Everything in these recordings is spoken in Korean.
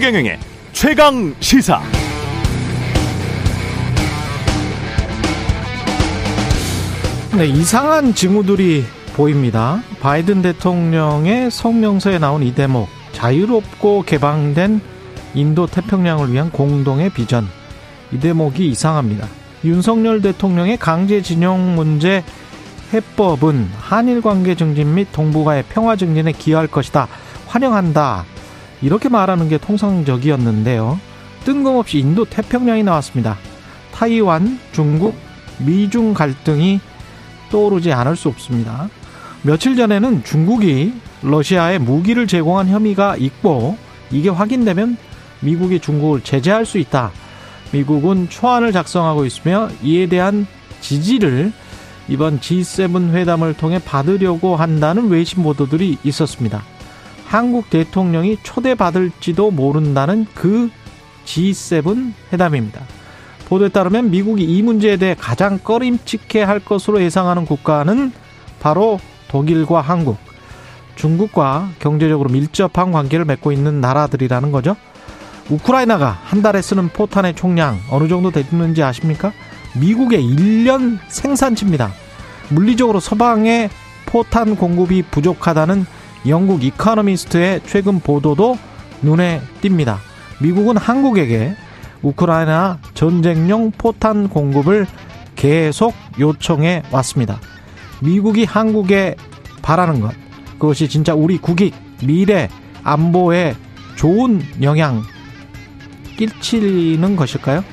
최경영의 최강 시사. 네, 이상한 징후들이 보입니다. 바이든 대통령의 성명서에 나온 이 대목, 자유롭고 개방된 인도 태평양을 위한 공동의 비전. 이 대목이 이상합니다. 윤석열 대통령의 강제징용 문제 해법은 한일 관계 증진 및 동북아의 평화 증진에 기여할 것이다. 환영한다. 이렇게 말하는 게 통상적이었는데요. 뜬금없이 인도 태평양이 나왔습니다. 타이완, 중국, 미중 갈등이 떠오르지 않을 수 없습니다. 며칠 전에는 중국이 러시아에 무기를 제공한 혐의가 있고 이게 확인되면 미국이 중국을 제재할 수 있다. 미국은 초안을 작성하고 있으며 이에 대한 지지를 이번 G7 회담을 통해 받으려고 한다는 외신 보도들이 있었습니다. 한국 대통령이 초대받을지도 모른다는 그 G7 회담입니다. 보도에 따르면 미국이 이 문제에 대해 가장 꺼림칙해 할 것으로 예상하는 국가는 바로 독일과 한국, 중국과 경제적으로 밀접한 관계를 맺고 있는 나라들이라는 거죠. 우크라이나가 한 달에 쓰는 포탄의 총량 어느 정도 되는지 아십니까? 미국의 1년 생산치입니다. 물리적으로 서방의 포탄 공급이 부족하다는 영국 이카노미스트의 최근 보도도 눈에 띕니다. 미국은 한국에게 우크라이나 전쟁용 포탄 공급을 계속 요청해 왔습니다. 미국이 한국에 바라는 것, 그것이 진짜 우리 국익, 미래, 안보에 좋은 영향 끼치는 것일까요?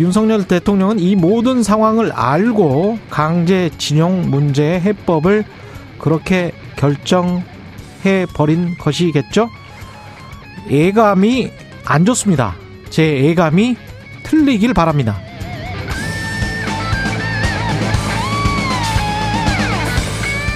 윤석열 대통령은 이 모든 상황을 알고 강제징용 문제의 해법을 그렇게 결정 해 버린 것이겠죠? 예감이 안 좋습니다. 제 예감이 틀리길 바랍니다.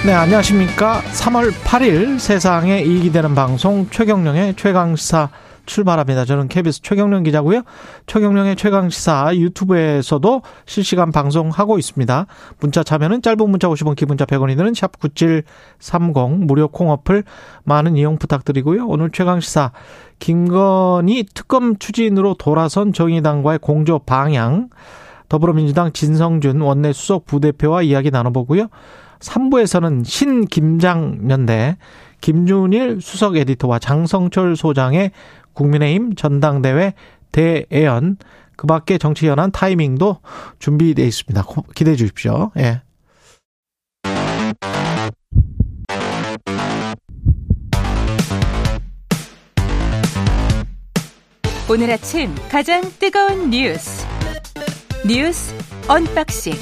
네, 안녕하십니까. 3월 8일 세상에 이익이 되는 방송 최경령의 최강시사 출발합니다. 저는 KBS 최경령 기자고요. 최경령의 최강시사 유튜브에서도 실시간 방송하고 있습니다. 문자 참여는 짧은 문자 50원, 기본자 100원이 드는 샵9730 무료 콩어플 많은 이용 부탁드리고요. 오늘 최강시사 김건희 특검 추진으로 돌아선 정의당과의 공조 방향 더불어민주당 진성준 원내 수석 부대표와 이야기 나눠보고요. 3부에서는 신김장연대 김준일 수석 에디터와 장성철 소장의 국민의힘 전당대회 대예언 그 밖에 정치 연한 타이밍도 준비되어 있습니다. 기대해 주십시오. 예. 오늘 아침 가장 뜨거운 뉴스 뉴스 unboxing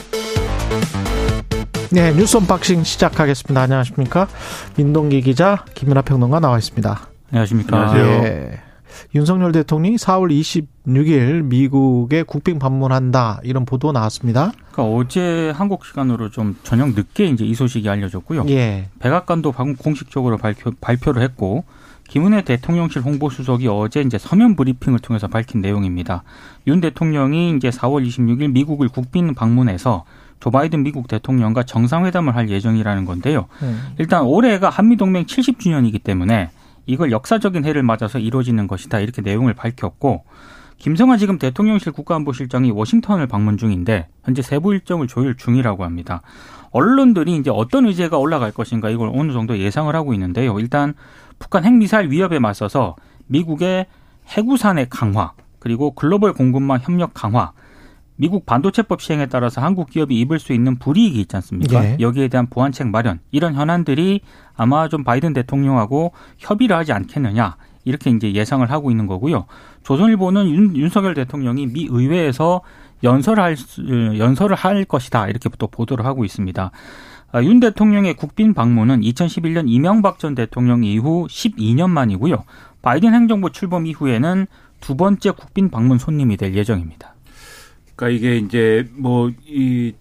네, 뉴스 언박싱 시작하겠습니다. 안녕하십니까? 민동기 기자, 김민아 평론가 나와 있습니다. 안녕하십니까? 안녕하세요. 예. 윤석열 대통령이 4월 26일 미국에 국빈 방문한다 이런 보도 나왔습니다. 그러니까 어제 한국 시간으로 좀 저녁 늦게 이제 이 소식이 알려졌고요. 예. 백악관도 방금 공식적으로 발표, 발표를 했고 김은혜 대통령실 홍보수석이 어제 이제 서면 브리핑을 통해서 밝힌 내용입니다. 윤 대통령이 이제 4월 26일 미국을 국빈 방문해서 조 바이든 미국 대통령과 정상회담을 할 예정이라는 건데요. 음. 일단 올해가 한미동맹 70주년이기 때문에 이걸 역사적인 해를 맞아서 이루어지는 것이다. 이렇게 내용을 밝혔고 김성환 지금 대통령실 국가안보실장이 워싱턴을 방문 중인데 현재 세부 일정을 조율 중이라고 합니다. 언론들이 이제 어떤 의제가 올라갈 것인가 이걸 어느 정도 예상을 하고 있는데요. 일단 북한 핵미사일 위협에 맞서서 미국의 해구산의 강화 그리고 글로벌 공급망 협력 강화 미국 반도체법 시행에 따라서 한국 기업이 입을 수 있는 불이익이 있지 않습니까? 예. 여기에 대한 보완책 마련 이런 현안들이 아마 좀 바이든 대통령하고 협의를 하지 않겠느냐 이렇게 이제 예상을 하고 있는 거고요. 조선일보는 윤, 윤석열 대통령이 미 의회에서 연설을 할 연설을 할 것이다 이렇게 또 보도를 하고 있습니다. 아, 윤 대통령의 국빈 방문은 2011년 이명박 전 대통령 이후 12년 만이고요. 바이든 행정부 출범 이후에는 두 번째 국빈 방문 손님이 될 예정입니다. 그러니까 이게 이제 뭐 이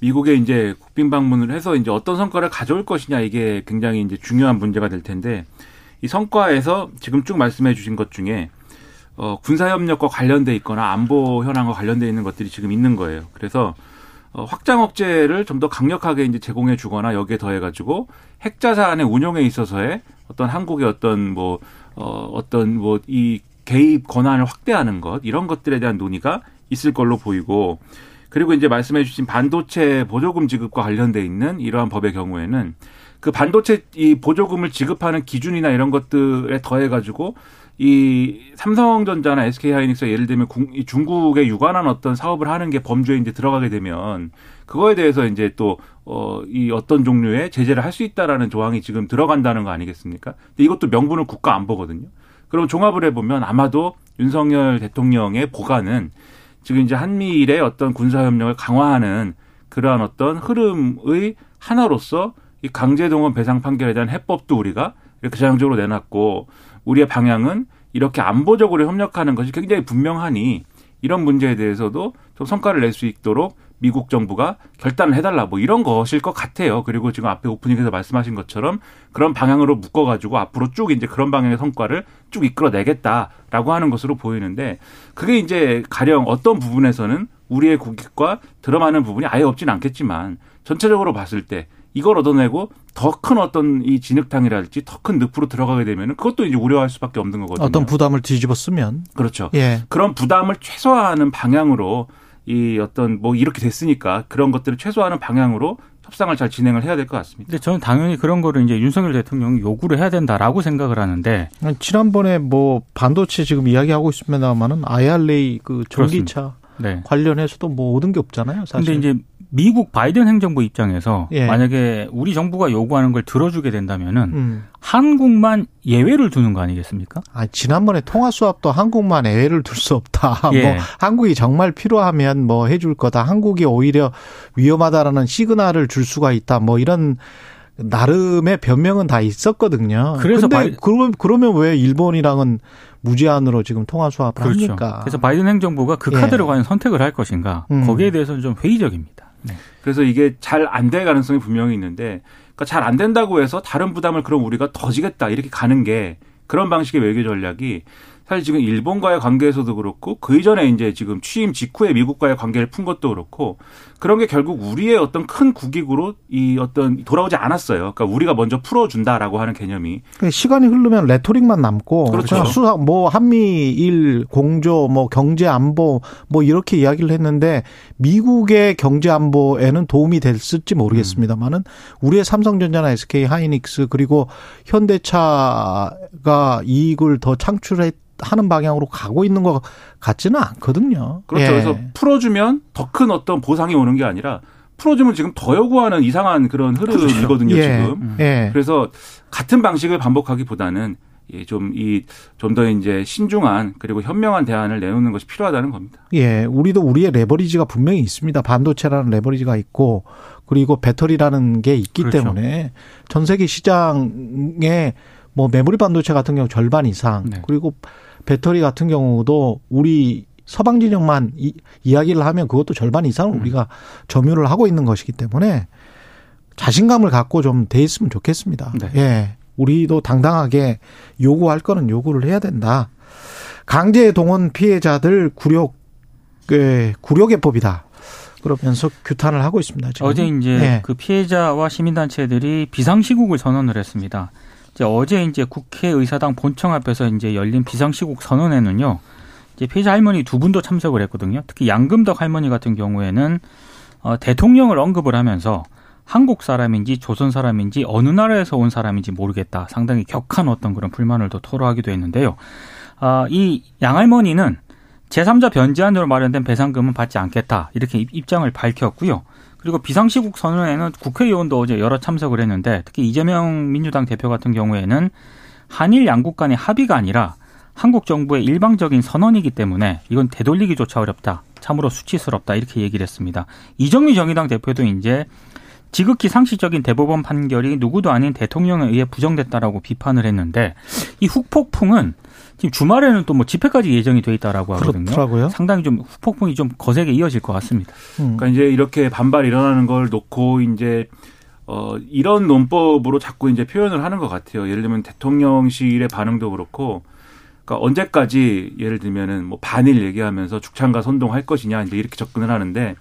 미국에 이제 국빈 방문을 해서 이제 어떤 성과를 가져올 것이냐 이게 굉장히 이제 중요한 문제가 될 텐데 이 성과에서 지금 쭉 말씀해 주신 것 중에 어 군사 협력과 관련돼 있거나 안보 현황과 관련돼 있는 것들이 지금 있는 거예요. 그래서 어 확장 억제를 좀 더 강력하게 이제 제공해 주거나 여기에 더해 가지고 핵 자산의 운용에 있어서의 어떤 한국의 어떤 뭐 어 어떤 뭐 이 개입 권한을 확대하는 것 이런 것들에 대한 논의가 있을 걸로 보이고 그리고 이제 말씀해 주신 반도체 보조금 지급과 관련돼 있는 이러한 법의 경우에는 그 반도체 이 보조금을 지급하는 기준이나 이런 것들에 더해 가지고 이 삼성전자나 SK하이닉스 예를 들면 중국에 유관한 어떤 사업을 하는 게 범주에 이제 들어가게 되면 그거에 대해서 이제 또 어, 이 어떤 종류의 제재를 할 수 있다라는 조항이 지금 들어간다는 거 아니겠습니까? 근데 이것도 명분을 국가 안보거든요. 그럼 종합을 해보면 아마도 윤석열 대통령의 보관은 지금 이제 한미일의 어떤 군사협력을 강화하는 그러한 어떤 흐름의 하나로서 이 강제동원 배상 판결에 대한 해법도 우리가 이렇게 전향적으로 내놨고 우리의 방향은 이렇게 안보적으로 협력하는 것이 굉장히 분명하니 이런 문제에 대해서도 좀 성과를 낼 수 있도록 미국 정부가 결단을 해달라 뭐 이런 것일 것 같아요. 그리고 지금 앞에 오프닝에서 말씀하신 것처럼 그런 방향으로 묶어가지고 앞으로 쭉 이제 그런 방향의 성과를 쭉 이끌어내겠다라고 하는 것으로 보이는데 그게 이제 가령 어떤 부분에서는 우리의 국익과 들어맞는 부분이 아예 없진 않겠지만 전체적으로 봤을 때 이걸 얻어내고 더 큰 어떤 이 진흙탕이랄지 더 큰 늪으로 들어가게 되면은 그것도 이제 우려할 수밖에 없는 거거든요. 어떤 부담을 뒤집어 쓰면 그렇죠. 예. 그런 부담을 최소화하는 방향으로 이 어떤 뭐 이렇게 됐으니까 그런 것들을 최소화하는 방향으로 협상을 잘 진행을 해야 될 것 같습니다. 근데 저는 당연히 그런 거를 이제 윤석열 대통령이 요구를 해야 된다라고 생각을 하는데 지난번에 뭐 반도체 지금 이야기하고 있습니다만은 IRA 그 전기차 네. 관련해서도 뭐 얻은 게 없잖아요. 사실. 근데 이제 미국 바이든 행정부 입장에서 예. 만약에 우리 정부가 요구하는 걸 들어주게 된다면은 음. 한국만 예외를 두는 거 아니겠습니까? 아, 지난번에 통화 스왑도 한국만 예외를 둘 수 없다. 예. 뭐 한국이 정말 필요하면 뭐 해줄 거다. 한국이 오히려 위험하다라는 시그널을 줄 수가 있다. 뭐 이런 나름의 변명은 다 있었거든요. 그래서 바이... 그러면 그러면 왜 일본이랑은 무제한으로 지금 통화 스왑을 그렇죠. 합니까? 그래서 바이든 행정부가 그 카드를 예. 과연 선택을 할 것인가? 음. 거기에 대해서는 좀 회의적입니다. 네. 그래서 이게 잘 안 될 가능성이 분명히 있는데 그러니까 잘 안 된다고 해서 다른 부담을 그럼 우리가 더 지겠다 이렇게 가는 게 그런 방식의 외교 전략이 사실 지금 일본과의 관계에서도 그렇고 그 이전에 이제 지금 취임 직후에 미국과의 관계를 푼 것도 그렇고 그런 게 결국 우리의 어떤 큰 국익으로 이 어떤 돌아오지 않았어요. 그러니까 우리가 먼저 풀어준다라고 하는 개념이 그러니까 시간이 흐르면 레토릭만 남고 그렇죠. 수사 뭐 한미일 공조 뭐 경제 안보 뭐 이렇게 이야기를 했는데 미국의 경제 안보에는 도움이 됐을지 모르겠습니다만은 우리의 삼성전자나 SK 하이닉스 그리고 현대차가 이익을 더 창출했 하는 방향으로 가고 있는 것 같지는 않거든요. 그렇죠. 예. 그래서 풀어주면 더 큰 어떤 보상이 오는 게 아니라 풀어주면 지금 더 요구하는 이상한 그런 흐름이거든요. 그렇죠. 예. 지금. 예. 그래서 같은 방식을 반복하기보다는 예, 좀이 좀 더 이제 신중한 그리고 현명한 대안을 내놓는 것이 필요하다는 겁니다. 예, 우리도 우리의 레버리지가 분명히 있습니다. 반도체라는 레버리지가 있고 그리고 배터리라는 게 있기 그렇죠. 때문에 전 세계 시장에 뭐 메모리 반도체 같은 경우 절반 이상 네. 그리고 배터리 같은 경우도 우리 서방 진영만 이, 이야기를 하면 그것도 절반 이상을 음. 우리가 점유를 하고 있는 것이기 때문에 자신감을 갖고 좀 돼 있으면 좋겠습니다. 네. 예. 우리도 당당하게 요구할 거는 요구를 해야 된다. 강제 동원 피해자들 굴욕 예, 굴욕의법이다. 그러면서 규탄을 하고 있습니다. 지금. 어제 이제 예. 그 피해자와 시민단체들이 비상시국을 선언을 했습니다. 이제 어제 이제 국회의사당 본청 앞에서 이제 열린 비상시국 선언에는요. 이제 피해자 할머니 두 분도 참석을 했거든요. 특히 양금덕 할머니 같은 경우에는 어, 대통령을 언급을 하면서 한국 사람인지 조선 사람인지 어느 나라에서 온 사람인지 모르겠다. 상당히 격한 어떤 그런 불만을 또 토로하기도 했는데요. 아, 이 양할머니는 제3자 변제안으로 마련된 배상금은 받지 않겠다. 이렇게 입장을 밝혔고요. 그리고 비상시국 선언에는 국회의원도 어제 여러 참석을 했는데 특히 이재명 민주당 대표 같은 경우에는 한일 양국 간의 합의가 아니라 한국 정부의 일방적인 선언이기 때문에 이건 되돌리기조차 어렵다. 참으로 수치스럽다. 이렇게 얘기를 했습니다. 이정미 정의당 대표도 이제 지극히 상식적인 대법원 판결이 누구도 아닌 대통령에 의해 부정됐다라고 비판을 했는데 이 후폭풍은 지금 주말에는 또 뭐 집회까지 예정이 돼 있다라고 하거든요. 그렇더라고요. 상당히 좀 후폭풍이 좀 거세게 이어질 것 같습니다. 음. 그러니까 이제 이렇게 반발 일어나는 걸 놓고 이제 어 이런 논법으로 자꾸 이제 표현을 하는 것 같아요. 예를 들면 대통령실의 반응도 그렇고 그러니까 언제까지 예를 들면은 뭐 반일 얘기하면서 죽창과 선동할 것이냐 이제 이렇게 접근을 하는데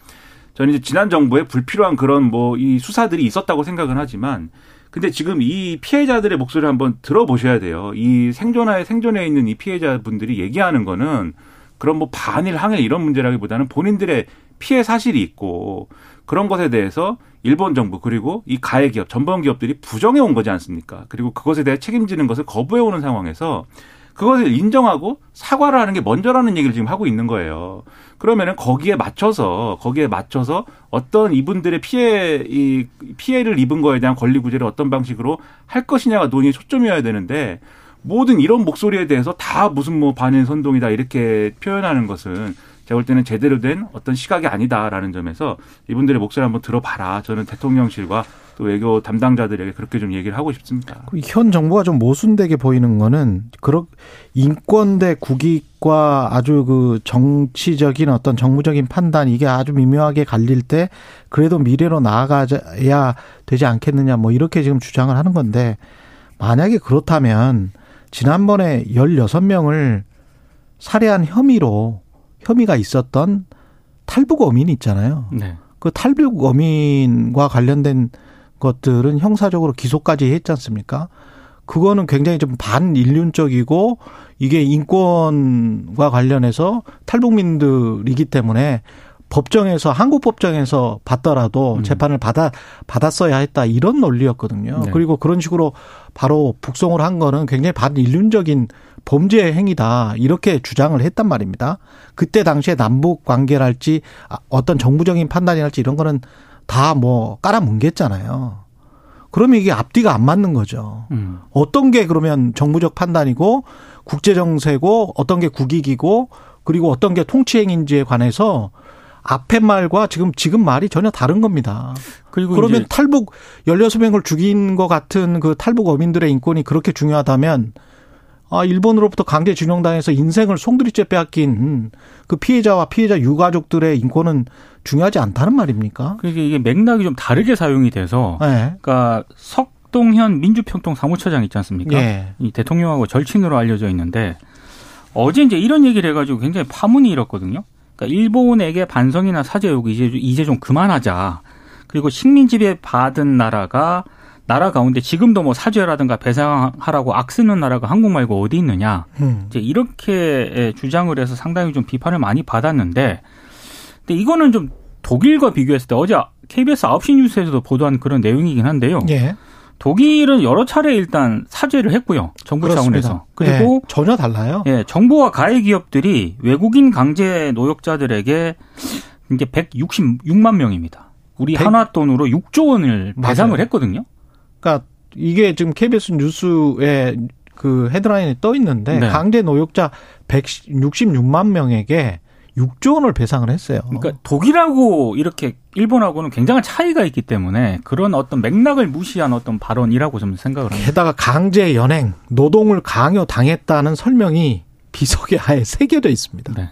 저는 이제 지난 정부에 불필요한 그런 뭐 이 수사들이 있었다고 생각은 하지만 근데 지금 이 피해자들의 목소리를 한번 들어보셔야 돼요. 이 생존하에 생존해 있는 이 피해자분들이 얘기하는 거는 그런 뭐 반일 항일 이런 문제라기보다는 본인들의 피해 사실이 있고 그런 것에 대해서 일본 정부 그리고 이 가해 기업 전범 기업들이 부정해 온 거지 않습니까? 그리고 그것에 대해 책임지는 것을 거부해 오는 상황에서 그것을 인정하고 사과를 하는 게 먼저라는 얘기를 지금 하고 있는 거예요. 그러면은 거기에 맞춰서 거기에 맞춰서 어떤 이분들의 피해 이 피해를 입은 거에 대한 권리 구제를 어떤 방식으로 할 것이냐가 논의의 초점이어야 되는데 모든 이런 목소리에 대해서 다 무슨 뭐 반일 선동이다 이렇게 표현하는 것은 제가 볼 때는 제대로 된 어떤 시각이 아니다라는 점에서 이분들의 목소리 한번 들어봐라. 저는 대통령실과 또 외교 담당자들에게 그렇게 좀 얘기를 하고 싶습니다. 현 정부가 좀 모순되게 보이는 거는 그런 인권 대 국익과 아주 그 정치적인 어떤 정무적인 판단 이게 아주 미묘하게 갈릴 때 그래도 미래로 나아가야 되지 않겠느냐 뭐 이렇게 지금 주장을 하는 건데 만약에 그렇다면 지난번에 16명을 살해한 혐의로 혐의가 있었던 탈북 어민 있잖아요. 네. 그 탈북 어민과 관련된 것들은 형사적으로 기소까지 했지 않습니까? 그거는 굉장히 좀 반인륜적이고 이게 인권과 관련해서 탈북민들이기 때문에 법정에서 한국 법정에서 받더라도 음. 재판을 받아 받았어야 했다 이런 논리였거든요. 네. 그리고 그런 식으로 바로 북송을 한 거는 굉장히 반인륜적인 범죄 행위다 이렇게 주장을 했단 말입니다. 그때 당시에 남북 관계랄지 아, 어떤 정부적인 판단이랄지 이런 거는 다 뭐 깔아뭉갰잖아요. 그러면 이게 앞뒤가 안 맞는 거죠. 음. 어떤 게 그러면 정부적 판단이고 국제 정세고 어떤 게 국익이고 그리고 어떤 게 통치 행인지에 관해서 앞에 말과 지금 지금 말이 전혀 다른 겁니다. 그리고 그러면 탈북 16명을 죽인 것 같은 그 탈북 어민들의 인권이 그렇게 중요하다면 아, 일본으로부터 강제 진용당해서 인생을 송두리째 빼앗긴 그 피해자와 피해자 유가족들의 인권은 중요하지 않다는 말입니까? 그게 이게 맥락이 좀 다르게 사용이 돼서 네. 그러니까 석동현 민주평통 사무처장 있지 않습니까? 예. 이 대통령하고 절친으로 알려져 있는데 어제 이제 이런 얘기를 해가지고 굉장히 파문이 일었거든요. 그러니까 일본에게 반성이나 사죄 요구 이제 이제 좀 그만하자. 그리고 식민 지배 받은 나라가 나라 가운데 지금도 뭐 사죄라든가 배상하라고 악쓰는 나라가 한국 말고 어디 있느냐. 음. 이제 이렇게 주장을 해서 상당히 좀 비판을 많이 받았는데, 근데 이거는 좀 독일과 비교했을 때 어제 KBS 9시 뉴스에서도 보도한 그런 내용이긴 한데요. 예. 독일은 여러 차례 일단 사죄를 했고요. 정부 차원에서. 그리고 예. 전혀 달라요. 예, 정부와 가해 기업들이 외국인 강제 노역자들에게 이제 166만 명입니다. 우리 백- 한화 돈으로 6조 원을 배상을 맞아요. 했거든요. 그러니까 이게 지금 KBS 뉴스에 그 헤드라인에 떠 있는데 네. 강제 노역자 166만 명에게 6조 원을 배상을 했어요. 그러니까 독일하고 이렇게 일본하고는 굉장한 차이가 있기 때문에 그런 어떤 맥락을 무시한 어떤 발언이라고 저는 생각을 합니다. 게다가 강제 연행, 노동을 강요 당했다는 설명이 비석에 아예 새겨져 있습니다. 네.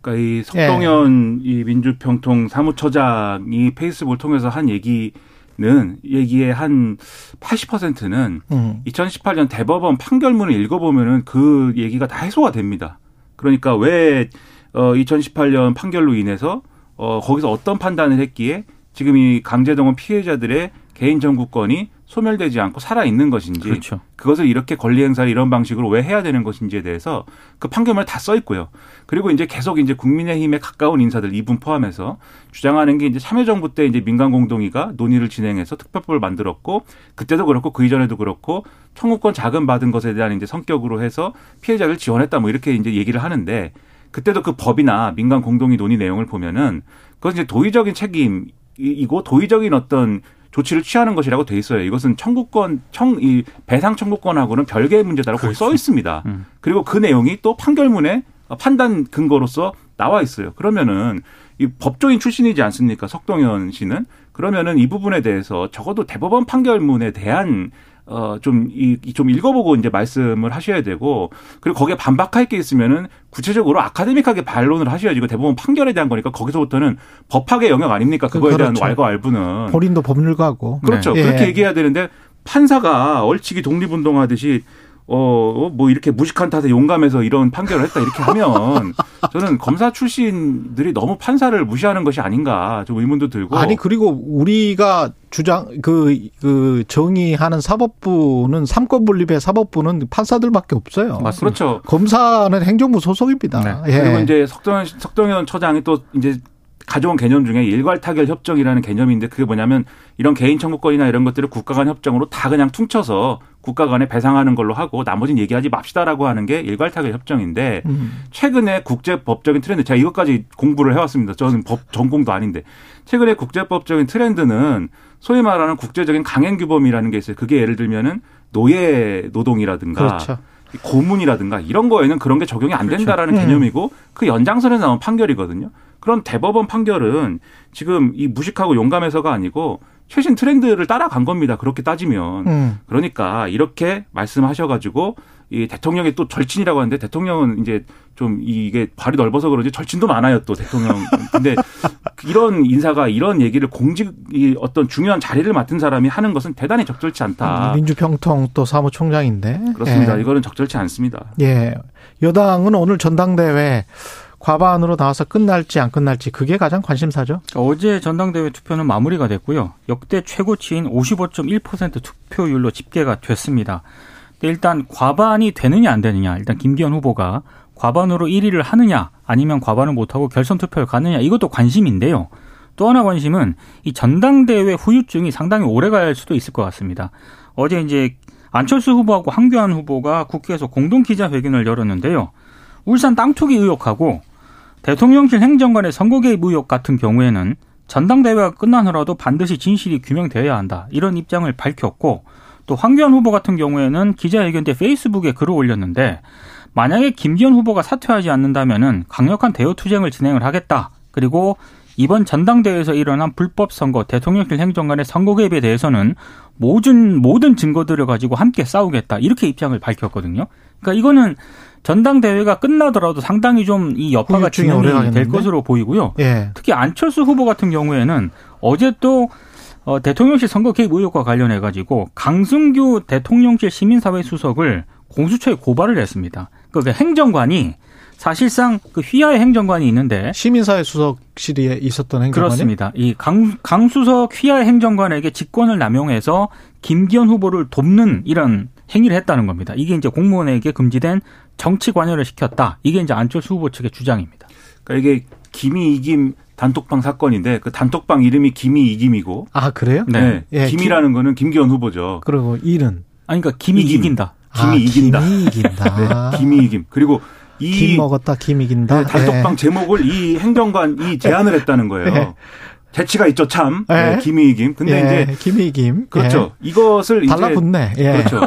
그러니까 이 석동현 이 민주평통 사무처장이 페이스북을 통해서 한 얘기 는 얘기의 한 80%는 음. 2018년 대법원 판결문을 읽어보면은 그 얘기가 다 해소가 됩니다. 그러니까 왜 어, 2018년 판결로 인해서 어, 거기서 어떤 판단을 했기에 지금 이 강제동원 피해자들의 개인 정구권이 소멸되지 않고 살아 있는 것인지 그렇죠. 그것을 이렇게 권리 행사를 이런 방식으로 왜 해야 되는 것인지에 대해서 그 판결문에 다 써 있고요. 그리고 이제 계속 이제 국민의힘에 가까운 인사들 이분 포함해서 주장하는 게 이제 참여정부 때 이제 민간 공동위가 논의를 진행해서 특별법을 만들었고 그때도 그렇고 그 이전에도 그렇고 청구권 자금 받은 것에 대한 이제 성격으로 해서 피해자를 지원했다 뭐 이렇게 이제 얘기를 하는데 그때도 그 법이나 민간 공동위 논의 내용을 보면은 그것은 이제 도의적인 책임 이고 도의적인 어떤 조치를 취하는 것이라고 돼 있어요. 이것은 청구권 청 이 배상 청구권하고는 별개의 문제다라고 거기 써 있습니다. 음. 그리고 그 내용이 또 판결문에 판단 근거로서 나와 있어요. 그러면은 이 법조인 출신이지 않습니까? 석동현 씨는 그러면은 이 부분에 대해서 적어도 대법원 판결문에 대한 어좀이좀 읽어보고 이제 말씀을 하셔야 되고 그리고 거기에 반박할 게 있으면은 구체적으로 아카데믹하게 반론을 하셔야지 이거 대법원 판결에 대한 거니까 거기서부터는 법학의 영역 아닙니까? 그거에 대한 그렇죠. 왈가왈부는 본인도 법률가고. 그렇죠. 네. 그렇게 예. 얘기해야 되는데 판사가 얼치기 독립운동하듯이 어, 뭐 이렇게 무식한 탓에 용감해서 이런 판결을 했다 이렇게 하면 저는 검사 출신들이 너무 판사를 무시하는 것이 아닌가 좀 의문도 들고. 아니, 그리고 우리가 주장, 그, 그 정의하는 사법부는 삼권 분립의 사법부는 판사들밖에 없어요. 맞습니다. 그렇죠. 검사는 행정부 소속입니다. 네. 예. 그리고 이제 석동, 석동현 처장이 또 이제 가져온 개념 중에 일괄 타결 협정이라는 개념인데 그게 뭐냐면 이런 개인 청구권이나 이런 것들을 국가 간 협정으로 다 그냥 퉁쳐서 국가 간에 배상하는 걸로 하고 나머지는 얘기하지 맙시다라고 하는 게 일괄 타결 협정인데 음. 최근에 국제법적인 트렌드 제가 이것까지 공부를 해왔습니다. 저는 법 전공도 아닌데 최근에 국제법적인 트렌드는 소위 말하는 국제적인 강행 규범이라는 게 있어요. 그게 예를 들면은 노예 노동이라든가 그렇죠. 고문이라든가 이런 거에는 그런 게 적용이 안 그렇죠. 된다라는 그렇죠. 개념이고 그 연장선에 나온 판결이거든요. 그런 대법원 판결은 지금 이 무식하고 용감해서가 아니고 최신 트렌드를 따라간 겁니다. 그렇게 따지면. 음. 그러니까 이렇게 말씀하셔가지고 이 대통령이 또 절친이라고 하는데 대통령은 이제 좀 이게 발이 넓어서 그런지 절친도 많아요 또 대통령. 근데 이런 인사가 이런 얘기를 공직 이 어떤 중요한 자리를 맡은 사람이 하는 것은 대단히 적절치 않다. 음, 민주평통 또 사무총장인데 그렇습니다. 예. 이거는 적절치 않습니다. 예. 여당은 오늘 전당대회 과반으로 나와서 끝날지 안 끝날지 그게 가장 관심사죠. 어제 전당대회 투표는 마무리가 됐고요. 역대 최고치인 55.1% 투표율로 집계가 됐습니다. 일단 과반이 되느냐 안 되느냐 일단 김기현 후보가 과반으로 1위를 하느냐 아니면 과반을 못하고 결선 투표를 가느냐 이것도 관심인데요. 또 하나 관심은 이 전당대회 후유증이 상당히 오래 갈 수도 있을 것 같습니다. 어제 이제 안철수 후보하고 황교안 후보가 국회에서 공동 기자회견을 열었는데요. 울산 땅 투기 의혹하고 대통령실 행정관의 선거 개입 의혹 같은 경우에는 전당대회가 끝난 후라도 반드시 진실이 규명되어야 한다. 이런 입장을 밝혔고 또 황교안 후보 같은 경우에는 기자회견 때 페이스북에 글을 올렸는데 만약에 김기현 후보가 사퇴하지 않는다면은 강력한 대여 투쟁을 진행을 하겠다. 그리고 이번 전당대회에서 일어난 불법 선거 대통령실 행정관의 선거 개입에 대해서는 모든 모든 증거들을 가지고 함께 싸우겠다. 이렇게 입장을 밝혔거든요. 그러니까 이거는 전당대회가 끝나더라도 상당히 좀 이 여파가 진행이 될 것으로 보이고요. 예. 특히 안철수 후보 같은 경우에는 어제 또 어, 대통령실 선거 개입 의혹과 관련해 가지고 강승규 대통령실 시민사회 수석을 공수처에 고발을 했습니다. 그러니까 행정관이 사실상 그 휘하의 행정관이 있는데 시민사회 수석실에 있었던 행정관이 그렇습니다. 이 강, 강수석 휘하의 행정관에게 직권을 남용해서 김기현 후보를 돕는 이런 행위를 했다는 겁니다. 이게 이제 공무원에게 금지된 정치 관여를 시켰다. 이게 이제 안철수 후보 측의 주장입니다. 그러니까 이게 김이 이김 단톡방 사건인데 그 단톡방 이름이 김이 이김이고 아 그래요? 네, 네. 예, 김이라는 김... 거는 김기현 후보죠. 그리고 일은 아니 그러니까 김이 이김. 이긴다. 김이 아, 이긴다. 김이 이긴다. 네, 김이 이김. 그리고 이 김 먹었다 김 이긴다. 네, 단톡방 네. 제목을 이 행정관이 제안을 했다는 거예요. 네. 재치가 있죠, 참. 네. 네, 김이김. 근데 예, 이제 김이김. 그렇죠. 예. 이것을 달라붙네. 예. 그렇죠.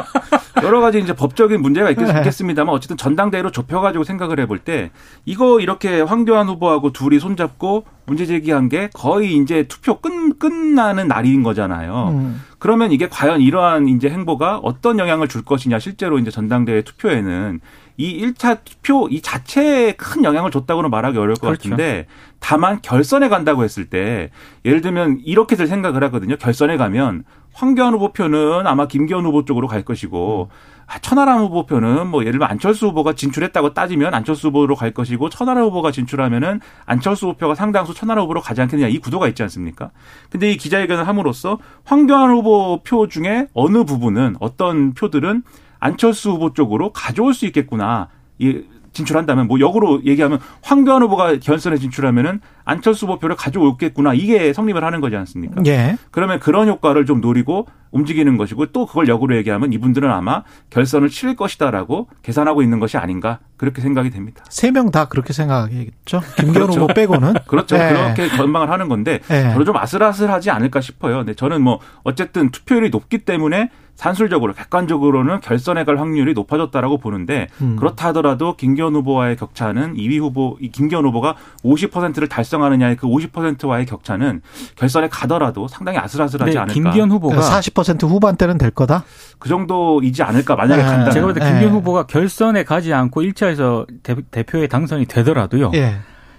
여러 가지 이제 법적인 문제가 있겠, 네. 습니다만 어쨌든 전당대회로 좁혀가지고 생각을 해볼 때 이거 이렇게 황교안 후보하고 둘이 손잡고 문제 제기한 게 거의 이제 투표 끝, 끝나는 날인 거잖아요. 음. 그러면 이게 과연 이러한 이제 행보가 어떤 영향을 줄 것이냐 실제로 이제 전당대회 투표에는 이 1차 투표 이 자체에 큰 영향을 줬다고는 말하기 어려울 것 그렇죠. 같은데 다만 결선에 간다고 했을 때 예를 들면 이렇게들 생각을 하거든요. 결선에 가면 황교안 후보 표는 아마 김기현 후보 쪽으로 갈 것이고 아, 천하람 후보 표는 뭐 예를 들면 안철수 후보가 진출했다고 따지면 안철수 후보로 갈 것이고 천하람 후보가 진출하면은 안철수 후보가 상당수 천하람 후보로 가지 않겠느냐 이 구도가 있지 않습니까? 근데 이 기자회견을 함으로써 황교안 후보 표 중에 어느 부분은 어떤 표들은 안철수 후보 쪽으로 가져올 수 있겠구나. 이 진출한다면 뭐 역으로 얘기하면 황교안 후보가 결선에 진출하면은 안철수 후보 표를 가져오겠구나 이게 성립을 하는 거지 않습니까? 예. 그러면 그런 효과를 좀 노리고 움직이는 것이고 또 그걸 역으로 얘기하면 이분들은 아마 결선을 치를 것이다라고 계산하고 있는 것이 아닌가 그렇게 생각이 됩니다. 세 명 다 그렇게 생각하겠죠. 김기현 그렇죠. 후보 빼고는 그렇죠. 네. 그렇게 전망을 하는 건데 네. 저는 좀 아슬아슬하지 않을까 싶어요. 근데 저는 뭐 어쨌든 투표율이 높기 때문에 산술적으로 객관적으로는 결선에 갈 확률이 높아졌다라고 보는데 음. 그렇다 하더라도 김기현 후보와의 격차는 2위 후보 이 김기현 후보가 50%를 달성하느냐의 그 50%와의 격차는 결선에 가더라도 상당히 아슬아슬하지 네, 않을까. 김기현 후보가 40% 후반대는 될 거다. 그 정도이지 않을까 만약에 네. 간다. 제가 볼 때 김기현 네. 후보가 결선에 가지 않고 1차에서 대, 표에 당선이 되더라도요. 네.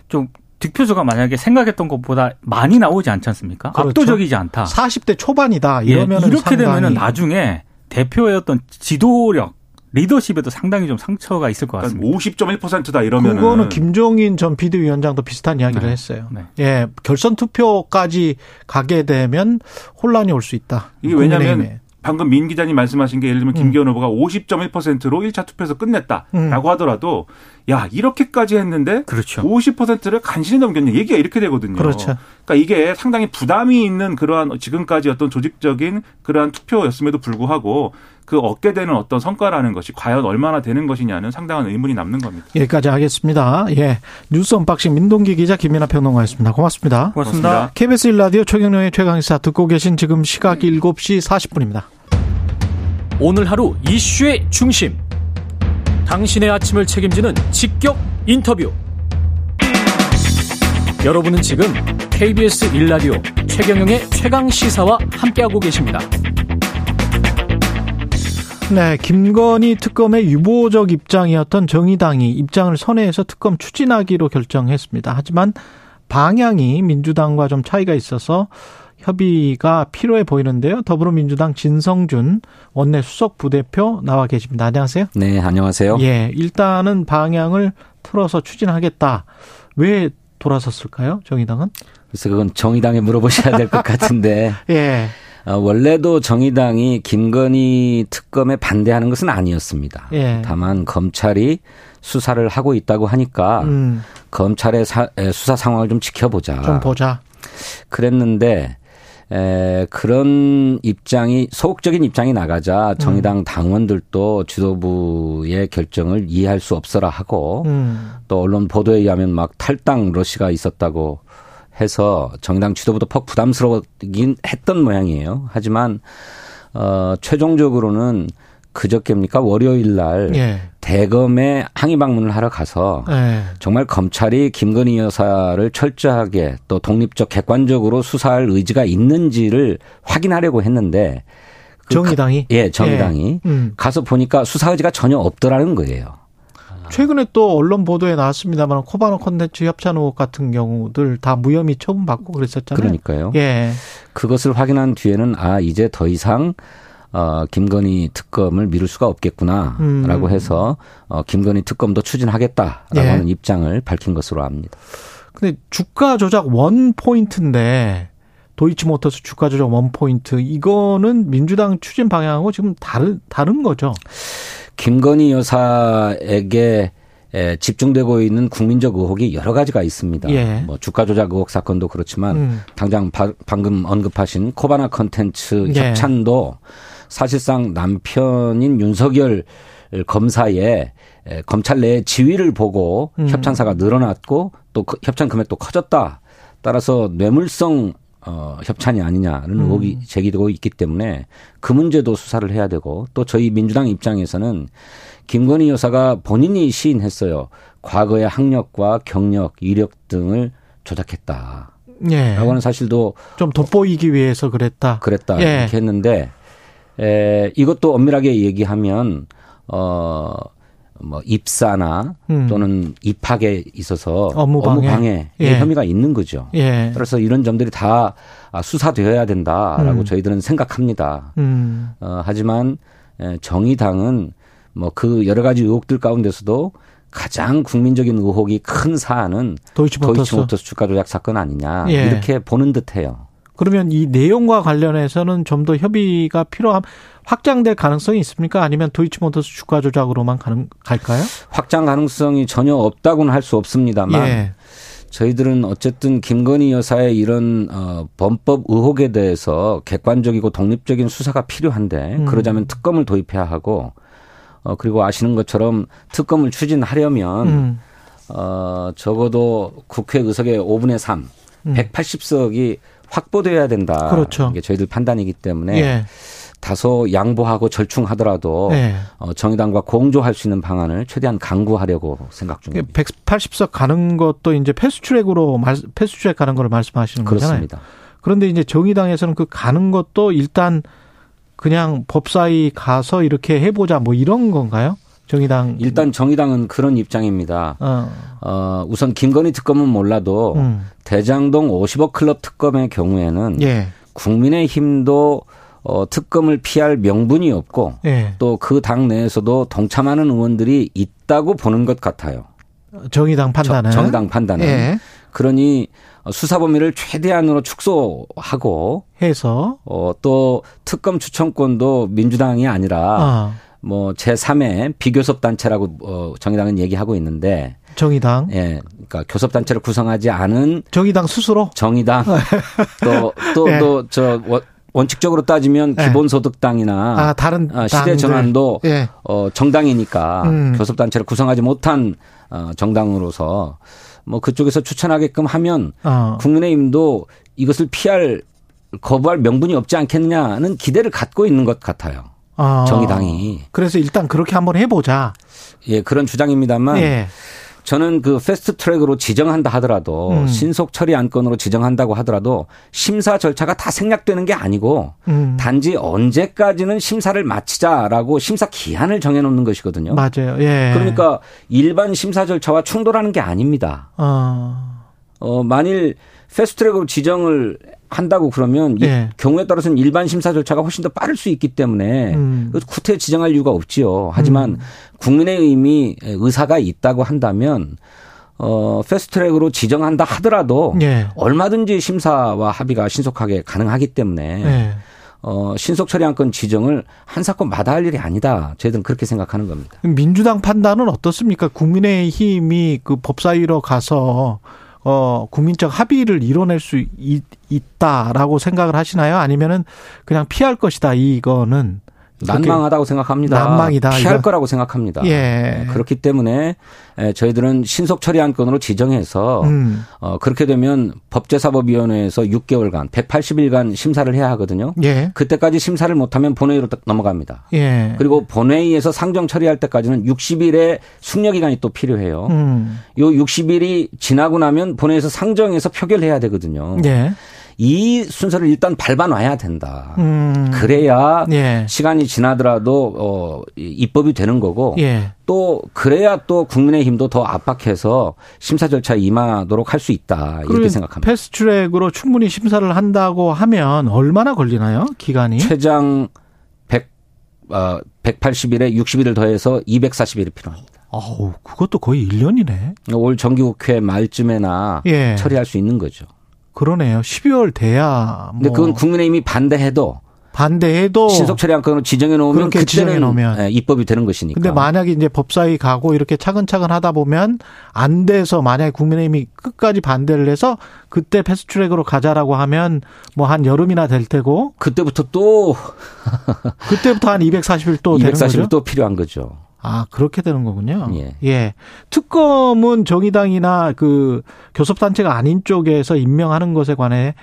좀 득표수가 만약에 생각했던 것보다 많이 나오지 않지 않습니까? 그렇죠. 압도적이지 않다. 40대 초반이다. 이러면 예, 이렇게 되면은 나중에 대표의 어떤 지도력 리더십에도 상당히 좀 상처가 있을 것 같습니다. 50.1%다 이러면은 그거는 김종인 전 비대위원장도 비슷한 이야기를 네. 했어요. 네. 예, 결선 투표까지 가게 되면 혼란이 올 수 있다. 이게 왜냐하면 국민의힘에. 방금 민 기자님 말씀하신 게 예를 들면 음. 김기현 후보가 50.1%로 1차 투표에서 끝냈다라고 음. 하더라도 야 이렇게까지 했는데 그렇죠. 50%를 간신히 넘겼냐 얘기가 이렇게 되거든요. 그렇죠. 그러니까 이게 상당히 부담이 있는 그러한 지금까지 어떤 조직적인 그러한 투표였음에도 불구하고 그 얻게 되는 어떤 성과라는 것이 과연 얼마나 되는 것이냐는 상당한 의문이 남는 겁니다. 여기까지 하겠습니다. 예. 뉴스 언박싱 민동기 기자 김민아 평론가였습니다. 고맙습니다. 고맙습니다. KBS 1라디오 최경영의 최강시사 듣고 계신 지금 시각 7시 40분입니다. 오늘 하루 이슈의 중심. 당신의 아침을 책임지는 직격 인터뷰. 여러분은 지금 KBS 1라디오 최경영의 최강 시사와 함께하고 계십니다. 네, 김건희 특검의 유보적 입장이었던 정의당이 입장을 선회해서 특검 추진하기로 결정했습니다. 하지만 방향이 민주당과 좀 차이가 있어서 협의가 필요해 보이는데요. 더불어민주당 진성준 원내 수석 부대표 나와 계십니다. 안녕하세요. 네, 안녕하세요. 예, 일단은 방향을 틀어서 추진하겠다. 왜 돌아섰을까요? 정의당은? 그래서 그건 정의당에 물어보셔야 될 것 같은데 예. 어, 원래도 정의당이 김건희 특검에 반대하는 것은 아니었습니다. 예. 다만 검찰이 수사를 하고 있다고 하니까 음, 검찰의 사- 에, 수사 상황을 좀 지켜보자. 좀 보자. 그랬는데 에, 그런 입장이 소극적인 입장이 나가자 정의당 음. 당원들도 지도부의 결정을 이해할 수 없어라 하고 음, 또 언론 보도에 의하면 막 탈당 러시가 있었다고 해서 정당 지도부도 퍽 부담스러웠긴 했던 모양이에요. 하지만 어 최종적으로는 그저께입니까 월요일 날 예. 대검에 항의 방문을 하러 가서 예. 정말 검찰이 김건희 여사를 철저하게 또 독립적 객관적으로 수사할 의지가 있는지를 확인하려고 했는데 그 정의당이? 가- 예, 정의당이 예. 음. 가서 보니까 수사 의지가 전혀 없더라는 거예요. 최근에 또 언론 보도에 나왔습니다만 코바노 콘텐츠 협찬 의혹 같은 경우들 다 무혐의 처분받고 그랬었잖아요. 그러니까요. 예. 그것을 확인한 뒤에는 아 이제 더 이상 어 김건희 특검을 미룰 수가 없겠구나라고 음. 해서 어 김건희 특검도 추진하겠다라고 예. 하는 입장을 밝힌 것으로 압니다. 근데 주가 조작 원 포인트인데 도이치모터스 주가 조작 원 포인트 이거는 민주당 추진 방향하고 지금 다른 다른 거죠. 김건희 여사에게 에, 집중되고 있는 국민적 의혹이 여러 가지가 있습니다. 예. 뭐 주가 조작 의혹 사건도 그렇지만 음. 당장 바- 방금 언급하신 코바나 컨텐츠 예. 협찬도 사실상 남편인 윤석열 검사의 에, 검찰 내 지위를 보고 음. 협찬사가 늘어났고 또 그 협찬 금액도 커졌다. 따라서 뇌물성 어, 협찬이 아니냐는 음. 의혹이 제기되고 있기 때문에 그 문제도 수사를 해야 되고 또 저희 민주당 입장에서는 김건희 여사가 본인이 시인했어요. 과거의 학력과 경력, 이력 등을 조작했다. 예. 라고 하는 사실도 좀 돋보이기 위해서 그랬다. 그랬다 예. 이렇게 했는데 에, 이것도 엄밀하게 얘기하면 어. 뭐 입사나 음. 또는 입학에 있어서 업무 방해. 예. 혐의가 있는 거죠. 예. 그래서 이런 점들이 다 아, 수사되어야 된다라고 음. 저희들은 생각합니다. 음. 어, 하지만 에, 정의당은 뭐 그 여러 가지 의혹들 가운데서도 가장 국민적인 의혹이 큰 사안은 도이치모터스. 도이치모터스 주가 조작 사건 아니냐 예. 이렇게 보는 듯해요. 그러면 이 내용과 관련해서는 좀 더 협의가 필요함 확장될 가능성이 있습니까? 아니면 도이치모터스 주가 조작으로만 가능 갈까요? 확장 가능성이 전혀 없다고는 할 수 없습니다만 예. 저희들은 어쨌든 김건희 여사의 이런 어 범법 의혹에 대해서 객관적이고 독립적인 수사가 필요한데 음. 그러자면 특검을 도입해야 하고 어 그리고 아시는 것처럼 특검을 추진하려면 음. 어 적어도 국회 의석의 5분의 3, 음. 180석이 확보돼야 된다. 그렇죠. 이게 저희들 판단이기 때문에 예. 다소 양보하고 절충하더라도 예. 어, 정의당과 공조할 수 있는 방안을 최대한 강구하려고 생각 중입니다. 180석 가는 것도 이제 패스트트랙으로 말, 패스트트랙 가는 걸 말씀하시는 거잖아요. 그렇습니다. 그런데 이제 정의당에서는 그 가는 것도 일단 그냥 법사위 가서 이렇게 해보자 뭐 이런 건가요? 정의당 일단 정의당은 그런 입장입니다. 어, 어, 우선 김건희 특검은 몰라도 음, 대장동 50억 클럽 특검의 경우에는 예, 국민의힘도 어, 특검을 피할 명분이 없고 예. 또그 당 내에서도 동참하는 의원들이 있다고 보는 것 같아요. 정의당 판단은 정, 당 판단은. 예. 그러니 수사 범위를 최대한으로 축소하고 해서 어, 또 특검 추천권도 민주당이 아니라 아, 뭐 제3의 비교섭 단체라고 어, 정의당은 얘기하고 있는데 정의당 예. 그러니까 교섭 단체를 구성하지 않은 정의당 스스로 정의당 또또 예. 또저 원칙적으로 따지면 예. 기본소득당이나 아 다른 아, 시대. 전환도 예. 어 정당이니까 음. 교섭 단체를 구성하지 못한 어 정당으로서 뭐 그쪽에서 추천하게끔 하면 어. 국민의힘도 이것을 피할 거부할 명분이 없지 않겠냐는 기대를 갖고 있는 것 같아요. 아. 정의당이 그래서 일단 그렇게 한번 해보자. 예 그런 주장입니다만 예. 저는 그 패스트 트랙으로 지정한다 하더라도 음. 신속 처리 안건으로 지정한다고 하더라도 심사 절차가 다 생략되는 게 아니고 음. 단지 언제까지는 심사를 마치자라고 심사 기한을 정해놓는 것이거든요. 맞아요. 예. 그러니까 일반 심사 절차와 충돌하는 게 아닙니다. 어. 어, 만일 패스트트랙으로 지정을 한다고 그러면 이 예. 경우에 따라서는 일반 심사 절차가 훨씬 더 빠를 수 있기 때문에 음. 구태 지정할 이유가 없지요. 하지만 국민의힘이 의사가 있다고 한다면 어, 패스트트랙으로 지정한다 하더라도 예. 얼마든지 심사와 합의가 신속하게 가능하기 때문에 예. 어, 신속 처리 안건 지정을 한 사건 마다 할 일이 아니다. 저희들은 그렇게 생각하는 겁니다. 민주당 판단은 어떻습니까? 국민의힘이 그 법사위로 가서 어 국민적 합의를 이뤄낼 수 있, 있다라고 생각을 하시나요? 아니면은 그냥 피할 것이다 이거는 난망하다고 생각합니다. 난망이다, 피할 이거. 거라고 생각합니다. 예. 그렇기 때문에 에, 저희들은 신속 처리 안건으로 지정해서 음. 어, 그렇게 되면 법제사법위원회에서 6개월간 180일간 심사를 해야 하거든요. 예. 그때까지 심사를 못하면 본회의로 넘어갑니다. 예. 그리고 본회의에서 상정 처리할 때까지는 60일의 숙려 기간이 또 필요해요. 음. 요 60일이 지나고 나면 본회의에서 상정해서 표결해야 되거든요. 예. 이 순서를 일단 밟아놔야 된다. 음. 그래야 예. 시간이 지나더라도 어 이- 입법이 되는 거고 예. 또 그래야 또 국민의힘도 더 압박해서 심사 절차에 임하도록 할 수 있다 이렇게 생각합니다. 패스트트랙으로 충분히 심사를 한다고 하면 얼마나 걸리나요? 기간이? 최장 100 어, 180일에 60일을 더해서 240일이 필요합니다. 어우, 그것도 거의 1년이네. 올 정기국회 말쯤에나 예. 처리할 수 있는 거죠. 그러네요. 12월 돼야 뭐 근데 그건 국민의힘이 반대해도 반대해도 신속 처리 안건으로 지정해 놓으면 그렇게 지정해 놓으면. 예, 입법이 되는 것이니까. 근데 만약에 이제 법사위 가고 이렇게 차근차근 하다 보면 안 돼서 만약에 국민의힘이 끝까지 반대를 해서 그때 패스트트랙으로 가자라고 하면 뭐 한 여름이나 될 테고 그때부터 또 그때부터 한 240일 또 되는 240일 거죠. 또 필요한 거죠. 아 그렇게 되는 거군요. 예. 특검은 정의당이나 그 교섭단체가 아닌 쪽에서 임명하는 것에 관해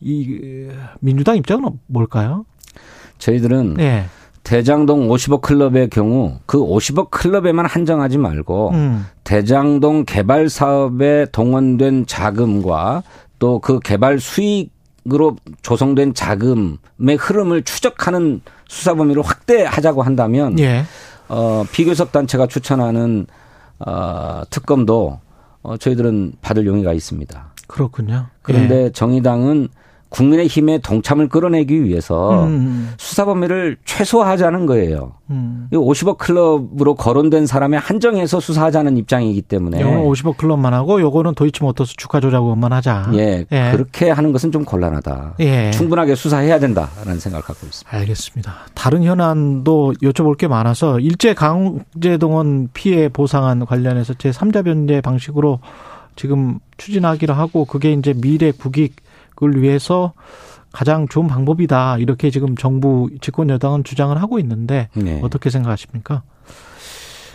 이 민주당 입장은 뭘까요? 저희들은 예. 대장동 50억 클럽의 경우 그 50억 클럽에만 한정하지 말고 음. 대장동 개발 사업에 동원된 자금과 또 그 개발 수익 으로 조성된 자금의 흐름을 추적하는 수사 범위를 확대하자고 한다면 예. 어, 비교섭 단체가 추천하는 어, 특검도 어, 저희들은 받을 용의가 있습니다. 그렇군요. 그런데 예. 정의당은 국민의힘의 동참을 끌어내기 위해서 음. 수사 범위를 최소화하자는 거예요. 음. 이 50억 클럽으로 거론된 사람에 한정해서 수사하자는 입장이기 때문에 요거는 50억 클럽만 하고 요거는 도이치모터스 주가 조작 의원만 하자. 예, 예. 그렇게 하는 것은 좀 곤란하다. 예. 충분하게 수사해야 된다라는 생각을 갖고 있습니다. 알겠습니다. 다른 현안도 여쭤볼 게 많아서 일제 강제동원 피해 보상안 관련해서 제 3자 변제 방식으로 지금 추진하기로 하고 그게 이제 미래 국익 을 위해서 가장 좋은 방법이다. 이렇게 지금 정부 집권 여당은 주장을 하고 있는데 네. 어떻게 생각하십니까?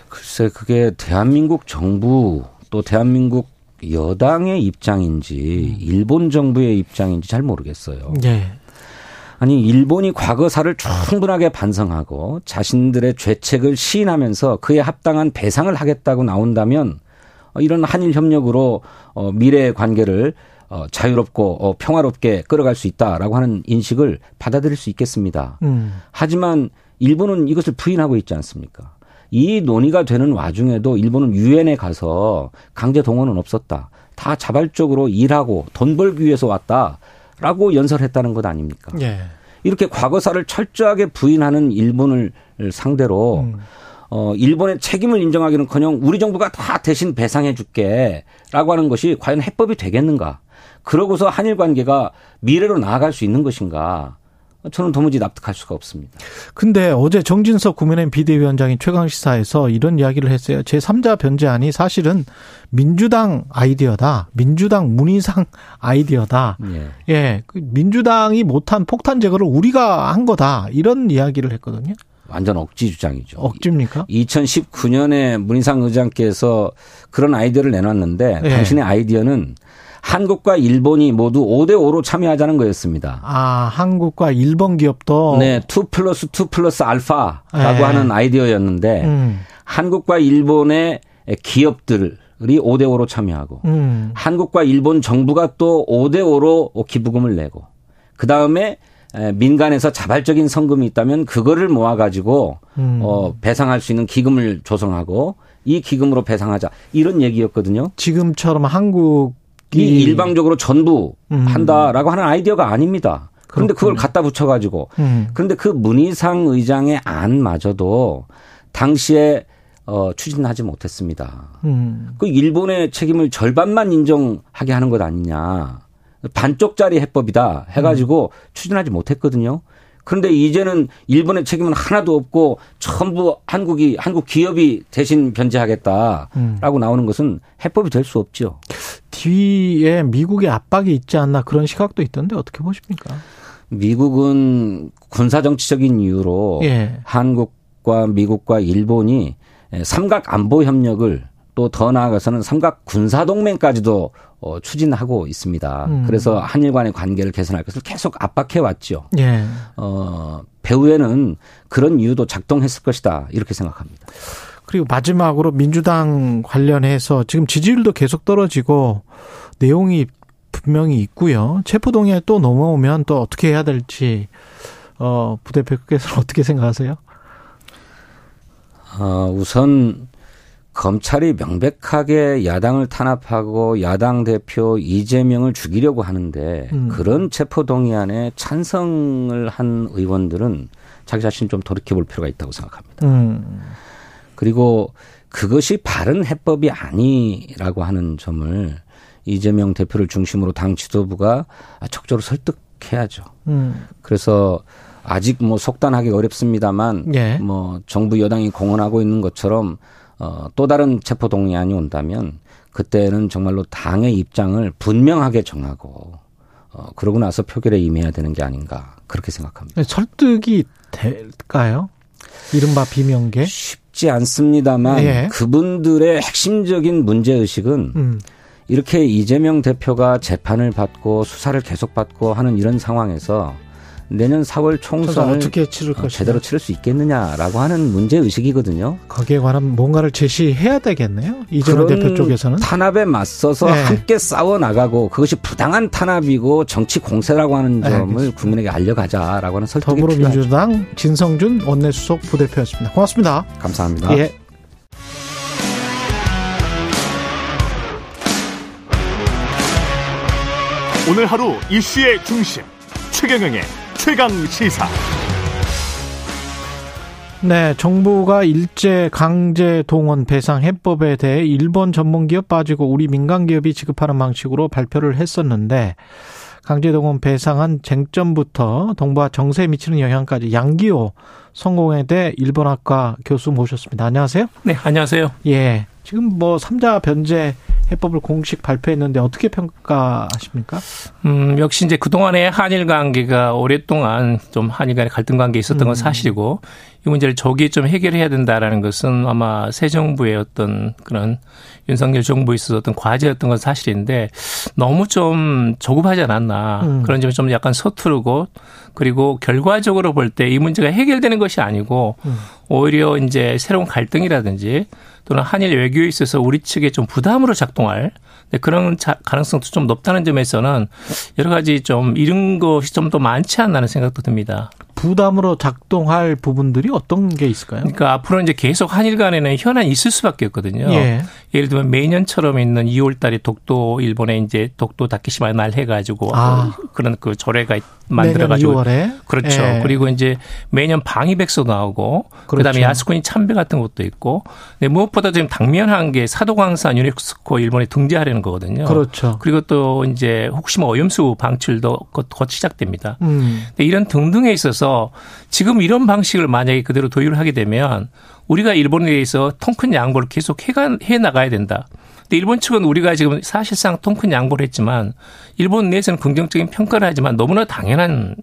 글쎄 그게 대한민국 정부 또 대한민국 여당의 입장인지 일본 정부의 입장인지 잘 모르겠어요. 예. 아니 일본이 과거사를 충분하게 반성하고 자신들의 죄책을 시인하면서 그에 합당한 배상을 하겠다고 나온다면 어, 이런 한일 협력으로 어, 미래의 관계를 어, 자유롭고 어, 평화롭게 끌어갈 수 있다라고 하는 인식을 받아들일 수 있겠습니다. 음. 하지만 일본은 이것을 부인하고 있지 않습니까? 이 논의가 되는 와중에도 일본은 유엔에 가서 강제 동원은 없었다. 다 자발적으로 일하고 돈 벌기 위해서 왔다라고 연설했다는 것 아닙니까? 예. 이렇게 과거사를 철저하게 부인하는 일본을 상대로 음. 어 일본의 책임을 인정하기는커녕 우리 정부가 다 대신 배상해 줄게라고 하는 것이 과연 해법이 되겠는가? 그러고서 한일 관계가 미래로 나아갈 수 있는 것인가? 저는 도무지 납득할 수가 없습니다. 근데 어제 정진석 국민의힘 비대위원장이 최강시사에서 이런 이야기를 했어요. 제3자 변제안이 사실은 민주당 아이디어다. 민주당 문희상 아이디어다. 예. 예. 그 민주당이 못한 폭탄 제거를 우리가 한 거다. 이런 이야기를 했거든요. 완전 억지 주장이죠. 억지입니까? 2019년에 문희상 의장께서 그런 아이디어를 내놨는데 예. 당신의 아이디어는 한국과 일본이 모두 5대 5로 참여하자는 거였습니다. 아, 한국과 일본 기업도 네, 2 플러스 2 플러스 알파라고 예. 하는 아이디어였는데 음, 한국과 일본의 기업들 이 5대 5로 참여하고 음. 한국과 일본 정부가 또 5대 5로 기부금을 내고 그 다음에 민간에서 자발적인 성금이 있다면 그거를 모아 가지고 음. 어, 배상할 수 있는 기금을 조성하고 이 기금으로 배상하자 이런 얘기였거든요. 지금처럼 한국 이이 일방적으로 전부 음. 한다라고 하는 아이디어가 아닙니다. 그런데 그걸. 갖다 붙여가지고 음. 그런데 그 문희상 의장의 안마저도 당시에 어, 추진하지 못했습니다. 음. 그 일본의 책임을 절반만 인정하게 하는 것 아니냐. 반쪽짜리 해법이다 해가지고 추진하지 못했거든요. 그런데 이제는 일본의 책임은 하나도 없고 전부 한국이 한국 기업이 대신 변제하겠다라고 음. 나오는 것은 해법이 될 수 없죠. 뒤에 미국의 압박이 있지 않나 그런 시각도 있던데 어떻게 보십니까? 미국은 군사 정치적인 이유로 예. 한국과 미국과 일본이 삼각 안보 협력을 또 더 나아가서는 삼각 군사 동맹까지도 어, 추진하고 있습니다. 음. 그래서 한일 간의 관계를 개선할 것을 계속 압박해 왔죠. 예. 어, 배후에는 그런 이유도 작동했을 것이다. 이렇게 생각합니다. 그리고 마지막으로 민주당 관련해서 지금 지지율도 계속 떨어지고 내용이 분명히 있고요. 체포동의안이 또 넘어오면 또 어떻게 해야 될지 어, 부대표께서는 어떻게 생각하세요? 어, 우선 검찰이 명백하게 야당을 탄압하고 야당 대표 이재명을 죽이려고 하는데 음. 그런 체포동의안에 찬성을 한 의원들은 자기 자신 좀 돌이켜 볼 필요가 있다고 생각합니다. 음. 그리고 그것이 바른 해법이 아니라고 하는 점을 이재명 대표를 중심으로 당 지도부가 적극적으로 설득해야죠. 음. 그래서 아직 뭐 속단하기 어렵습니다만 예. 뭐 정부 여당이 공언하고 있는 것처럼 어, 또 다른 체포 동의안이 온다면 그때는 정말로 당의 입장을 분명하게 정하고 어, 그러고 나서 표결에 임해야 되는 게 아닌가 그렇게 생각합니다. 설득이 될까요? 이른바 비명계? 쉽지 않습니다만 예. 그분들의 핵심적인 문제 의식은 음. 이렇게 이재명 대표가 재판을 받고 수사를 계속 받고 하는 이런 상황에서 내년 4월 총선 총선을 어떻게 치를 어, 것이냐. 제대로 치를 수 있겠느냐라고 하는 문제 의식이거든요. 거기에 관한 뭔가를 제시해야 되겠네요. 이재명 대표 쪽에서는. 탄압에 맞서서 네. 함께 싸워 나가고 그것이 부당한 탄압이고 정치 공세라고 하는 네, 점을 알겠습니다. 국민에게 알려가자라고 하는 설득이 필요하죠. 더불어민주당 진성준 원내수석 부대표였습니다. 고맙습니다. 감사합니다. 예. 오늘 하루 이슈의 중심 최경영의 최강 시사. 네, 정부가 일제 강제 동원 배상 해법에 대해 일본 전문 기업 빠지고 우리 민간 기업이 지급하는 방식으로 발표를 했었는데 강제 동원 배상한 쟁점부터 동부와 정세에 미치는 영향까지 양기호 성공회대 일본학과 교수 모셨습니다. 안녕하세요. 네, 안녕하세요. 예. 지금 뭐 삼자 변제 해법을 공식 발표했는데 어떻게 평가하십니까? 음, 역시 이제 그동안의 한일 관계가 오랫동안 좀 한일 간의 갈등 관계에 있었던 건 음. 사실이고 이 문제를 조기에 좀 해결해야 된다라는 것은 아마 새 정부의 어떤 그런 윤석열 정부에 있어서 어떤 과제였던 건 사실인데 너무 좀 조급하지 않았나 음. 그런 점이 좀 약간 서투르고 그리고 결과적으로 볼 때 이 문제가 해결되는 것이 아니고 음. 오히려 이제 새로운 갈등이라든지 또는 한일 외교에 있어서 우리 측에 좀 부담으로 작동할 네, 그런 자- 가능성도 좀 높다는 점에서는 여러 가지 좀 이런 것이 좀 더 많지 않나는 생각도 듭니다. 부담으로 작동할 부분들이 어떤 게 있을까요? 그러니까 앞으로 이제 계속 한일 간에는 현안이 있을 수밖에 없거든요. 예. 예를 들면 매년처럼 있는 2월 달에 독도 일본에 이제 독도 다케시마 말 해가지고 아. 그런 그 조례가 만들어가지고 내년 2월에 그렇죠. 예. 그리고 이제 매년 방위백서 나오고 그렇죠. 그다음에 야스쿠니 참배 같은 것도 있고 근데 무엇보다 지금 당면한 게 사도광산 유네스코 일본에 등재하려는 거거든요. 그렇죠. 그리고 또 이제 혹시 뭐 오염수 방출도 곧, 곧 시작됩니다. 음. 근데 이런 등등에 있어서 지금 이런 방식을 만약에 그대로 도입을 하게 되면 우리가 일본에 대해서 통 큰 양보를 계속 해 나가야 된다. 근데 일본 측은 우리가 지금 사실상 통 큰 양보를 했지만 일본 내에서는 긍정적인 평가를 하지만 너무나 당연한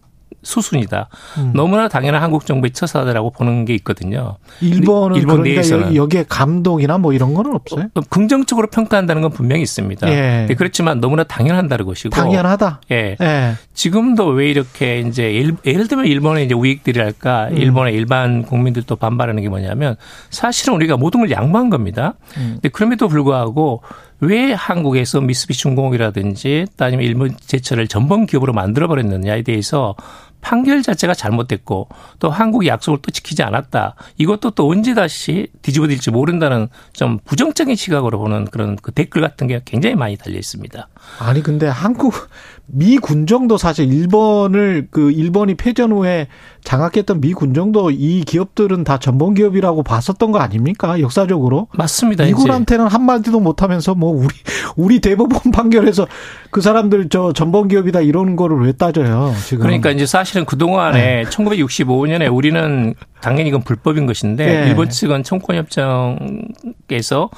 수순이다. 음. 너무나 당연한 한국 정부의 처사다라고 보는 게 있거든요. 일본은 일본 그러니까 내에서는. 여- 여기에 감독이나 뭐 이런 거는 없어요? 어, 긍정적으로 평가한다는 건 분명히 있습니다. 예. 네, 그렇지만 너무나 당연한다는 것이고. 당연하다. 예. 예. 지금도 왜 이렇게 이제 일, 예를 들면 일본의 이제 우익들이랄까 음. 일본의 일반 국민들도 반발하는 게 뭐냐면 사실은 우리가 모든 걸 양보한 겁니다. 음. 근데 그럼에도 불구하고 왜 한국에서 미쓰비시 중공업이라든지 아니면 일본 제철을 전범 기업으로 만들어 버렸느냐에 대해서 판결 자체가 잘못됐고 또 한국이 약속을 또 지키지 않았다. 이것도 또 언제 다시 뒤집어질지 모른다는 좀 부정적인 시각으로 보는 그런 그 댓글 같은 게 굉장히 많이 달려 있습니다. 아니 근데 한국 미 군정도 사실 일본을 그 일본이 패전 후에 장악했던 미 군정도 이 기업들은 다 전범 기업이라고 봤었던 거 아닙니까? 역사적으로 맞습니다. 이제. 미국한테는 한 마디도 못 하면서 뭐 우리 우리 대법원 판결에서 그 사람들 저 전범 기업이다 이런 거를 왜 따져요? 지금 그러니까 이제 사실은 그동안에 네. 1965년에 우리는 당연히 이건 불법인 것인데 네. 일본 측은 청구협정에서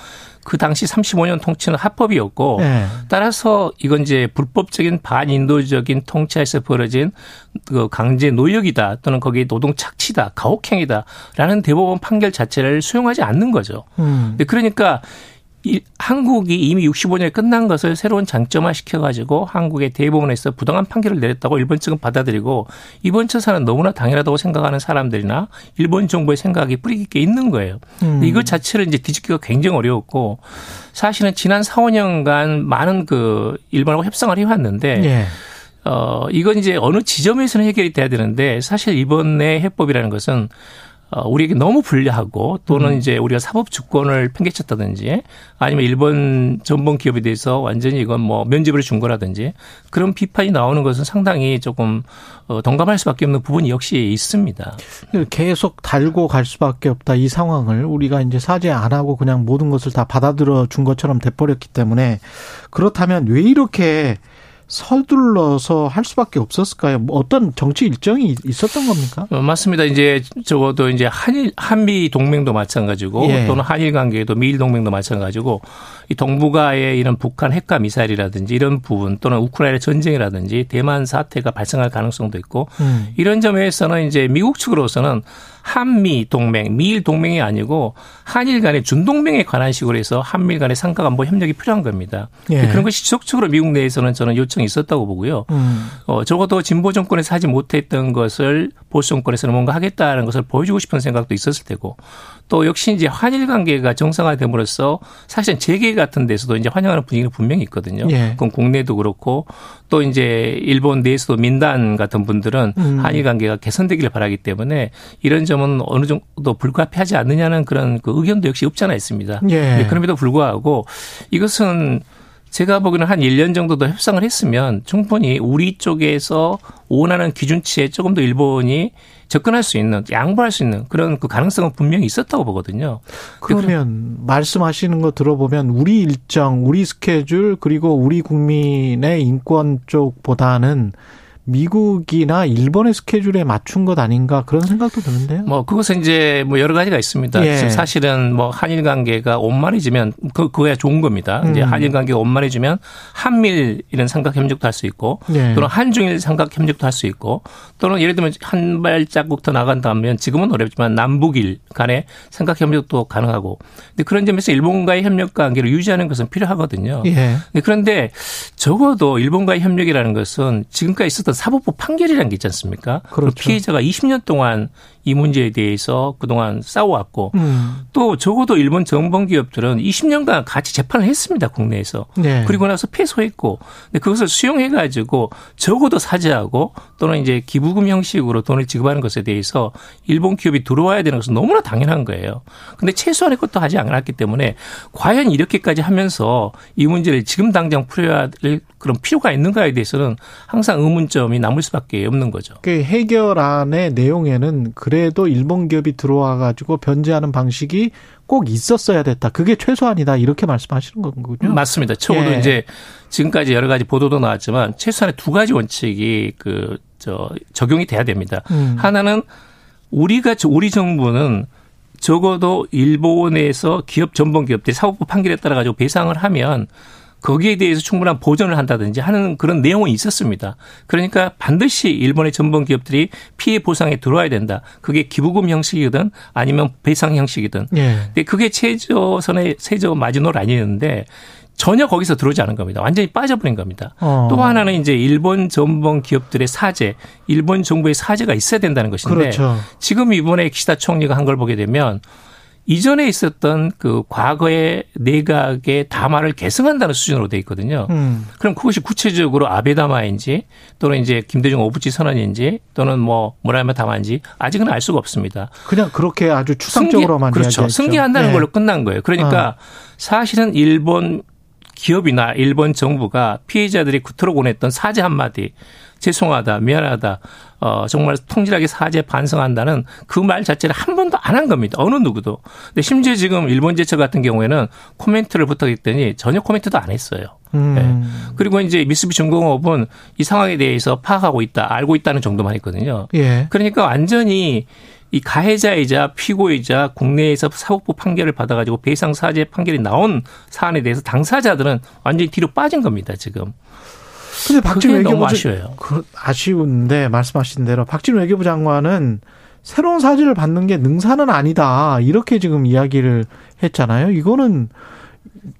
그 당시 35년 통치는 합법이었고 예. 따라서 이건 이제 불법적인 반인도적인 통치에서 벌어진 그 강제 노역이다 또는 거기에 노동 착취다 가혹행위다라는 대법원 판결 자체를 수용하지 않는 거죠. 음. 그러니까 이 한국이 이미 65년에 끝난 것을 새로운 장점화 시켜가지고 한국의 대법원에서 부당한 판결을 내렸다고 일본 측은 받아들이고 이번 처사는 너무나 당연하다고 생각하는 사람들이나 일본 정부의 생각이 뿌리 깊게 있는 거예요. 근데 이것 자체를 이제 뒤집기가 굉장히 어려웠고 사실은 지난 4, 5년간 많은 그 일본하고 협상을 해왔는데 예. 어, 이건 이제 어느 지점에서는 해결이 돼야 되는데 사실 이번의 해법이라는 것은 어, 우리에게 너무 불리하고 또는 이제 우리가 사법 주권을 팽개쳤다든지 아니면 일본 전범 기업에 대해서 완전히 이건 뭐 면죄부를 준 거라든지 그런 비판이 나오는 것은 상당히 조금 어, 동감할 수밖에 없는 부분이 역시 있습니다. 계속 달고 갈 수밖에 없다 이 상황을 우리가 이제 사죄 안 하고 그냥 모든 것을 다 받아들여 준 것처럼 돼버렸기 때문에 그렇다면 왜 이렇게 서둘러서 할 수밖에 없었을까요? 뭐 어떤 정치 일정이 있었던 겁니까? 어, 맞습니다. 이제 적어도 이제 한일 한미 동맹도 마찬가지고 예. 또는 한일 관계도 미일 동맹도 마찬가지고 이 동북아의 이런 북한 핵과 미사일이라든지 이런 부분 또는 우크라이나 전쟁이라든지 대만 사태가 발생할 가능성도 있고 음. 이런 점에서는 이제 미국 측으로서는 한미 동맹, 미일 동맹이 아니고 한일 간의 준동맹에 관한 식으로 해서 한미일 간의 상가간보 협력이 필요한 겁니다. 예. 그런 것이 지속적으로 미국 내에서는 저는 요청이 있었다고 보고요. 음. 어, 적어도 진보 정권에서 하지 못했던 것을 보수 정권에서는 뭔가 하겠다는 것을 보여주고 싶은 생각도 있었을 테고 또 역시 이제 한일 관계가 정상화됨으로써 사실은 재계 같은 데서도 이제 환영하는 분위기가 분명히 있거든요. 예. 그건 국내도 그렇고 또 이제 일본 내에서도 민단 같은 분들은 음. 한일 관계가 개선되기를 바라기 때문에 이런 점은 어느 정도 불가피하지 않느냐는 그런 그 의견도 역시 없지 않아 있습니다. 예. 네, 그럼에도 불구하고 이것은 제가 보기에는 한 1년 정도 더 협상을 했으면 충분히 우리 쪽에서 원하는 기준치에 조금 더 일본이 접근할 수 있는, 양보할 수 있는 그런 그 가능성은 분명히 있었다고 보거든요. 그러면 말씀하시는 거 들어보면 우리 일정, 우리 스케줄 그리고 우리 국민의 인권 쪽보다는 미국이나 일본의 스케줄에 맞춘 것 아닌가 그런 생각도 드는데요. 뭐 그것은 이제 뭐 여러 가지가 있습니다. 예. 사실은 뭐 한일 관계가 원만해지면 그 그거야 좋은 겁니다. 이제 음. 한일 관계가 원만해지면 한밀 이런 삼각 협력도 할 수 있고 예. 또는 한중일 삼각 협력도 할 수 있고 또는 예를 들면 한 발자국 더 나간다면 지금은 어렵지만 남북일 간의 삼각 협력도 가능하고 근데 그런 점에서 일본과의 협력 관계를 유지하는 것은 필요하거든요. 예. 네, 그런데 적어도 일본과의 협력이라는 것은 지금까지 있었던 사법부 판결이라는 게 있지 않습니까? 그렇죠. 피해자가 20년 동안 이 문제에 대해서 그동안 싸워왔고 음. 또 적어도 일본 정범 기업들은 20년간 같이 재판을 했습니다 국내에서 네. 그리고 나서 패소했고 근데 그것을 수용해 가지고 적어도 사죄하고 또는 이제 기부금 형식으로 돈을 지급하는 것에 대해서 일본 기업이 들어와야 되는 것은 너무나 당연한 거예요. 근데 최소한의 것도 하지 않았기 때문에 과연 이렇게까지 하면서 이 문제를 지금 당장 풀어야 될 그런 필요가 있는가에 대해서는 항상 의문점 이 남을 수밖에 없는 거죠. 그 해결안의 내용에는 그래도 일본 기업이 들어와 가지고 변제하는 방식이 꼭 있었어야 됐다. 그게 최소한이다. 이렇게 말씀하시는 거군요. 맞습니다. 적어도 예. 이제 지금까지 여러 가지 보도도 나왔지만 최소한의 두 가지 원칙이 그 저 적용이 돼야 됩니다. 음. 하나는 우리가 우리 정부는 적어도 일본에서 기업 전범 기업들이 사법부 판결에 따라 가지고 배상을 하면 거기에 대해서 충분한 보전을 한다든지 하는 그런 내용은 있었습니다. 그러니까 반드시 일본의 전범 기업들이 피해 보상에 들어와야 된다. 그게 기부금 형식이든 아니면 배상 형식이든. 예. 근데 그게 최저선의 최저 마지노를 아니었는데 전혀 거기서 들어오지 않은 겁니다. 완전히 빠져버린 겁니다. 어. 또 하나는 이제 일본 전범 기업들의 사죄, 일본 정부의 사죄가 있어야 된다는 것인데 그렇죠. 지금 이번에 기시다 총리가 한 걸 보게 되면 이전에 있었던 그 과거의 내각의 담화를 계승한다는 수준으로 돼 있거든요. 음. 그럼 그것이 구체적으로 아베 담화인지 또는 이제 김대중 오부치 선언인지 또는 뭐 뭐라면 담화인지 아직은 알 수가 없습니다. 그냥 그렇게 아주 추상적으로만 그렇죠. 이야기했죠. 승계한다는 예. 걸로 끝난 거예요. 그러니까 사실은 일본 기업이나 일본 정부가 피해자들이 그토록 원했던 사죄 한마디, 죄송하다, 미안하다, 어, 정말 통질하게 사죄 반성한다는 그 말 자체를 한 번도 안 한 겁니다. 어느 누구도. 근데 심지어 지금 일본 제처 같은 경우에는 코멘트를 부탁했더니 전혀 코멘트도 안 했어요. 음. 네. 그리고 이제 미쓰비 중공업은 이 상황에 대해서 파악하고 있다, 알고 있다는 정도만 했거든요. 예. 그러니까 완전히 이 가해자이자 피고이자 국내에서 사법부 판결을 받아가지고 배상 사죄 판결이 나온 사안에 대해서 당사자들은 완전히 뒤로 빠진 겁니다 지금. 근데 박진 외교부 아쉬워요. 그, 아쉬운데 말씀하신 대로 박진 외교부 장관은 새로운 사죄를 받는 게 능사는 아니다 이렇게 지금 이야기를 했잖아요. 이거는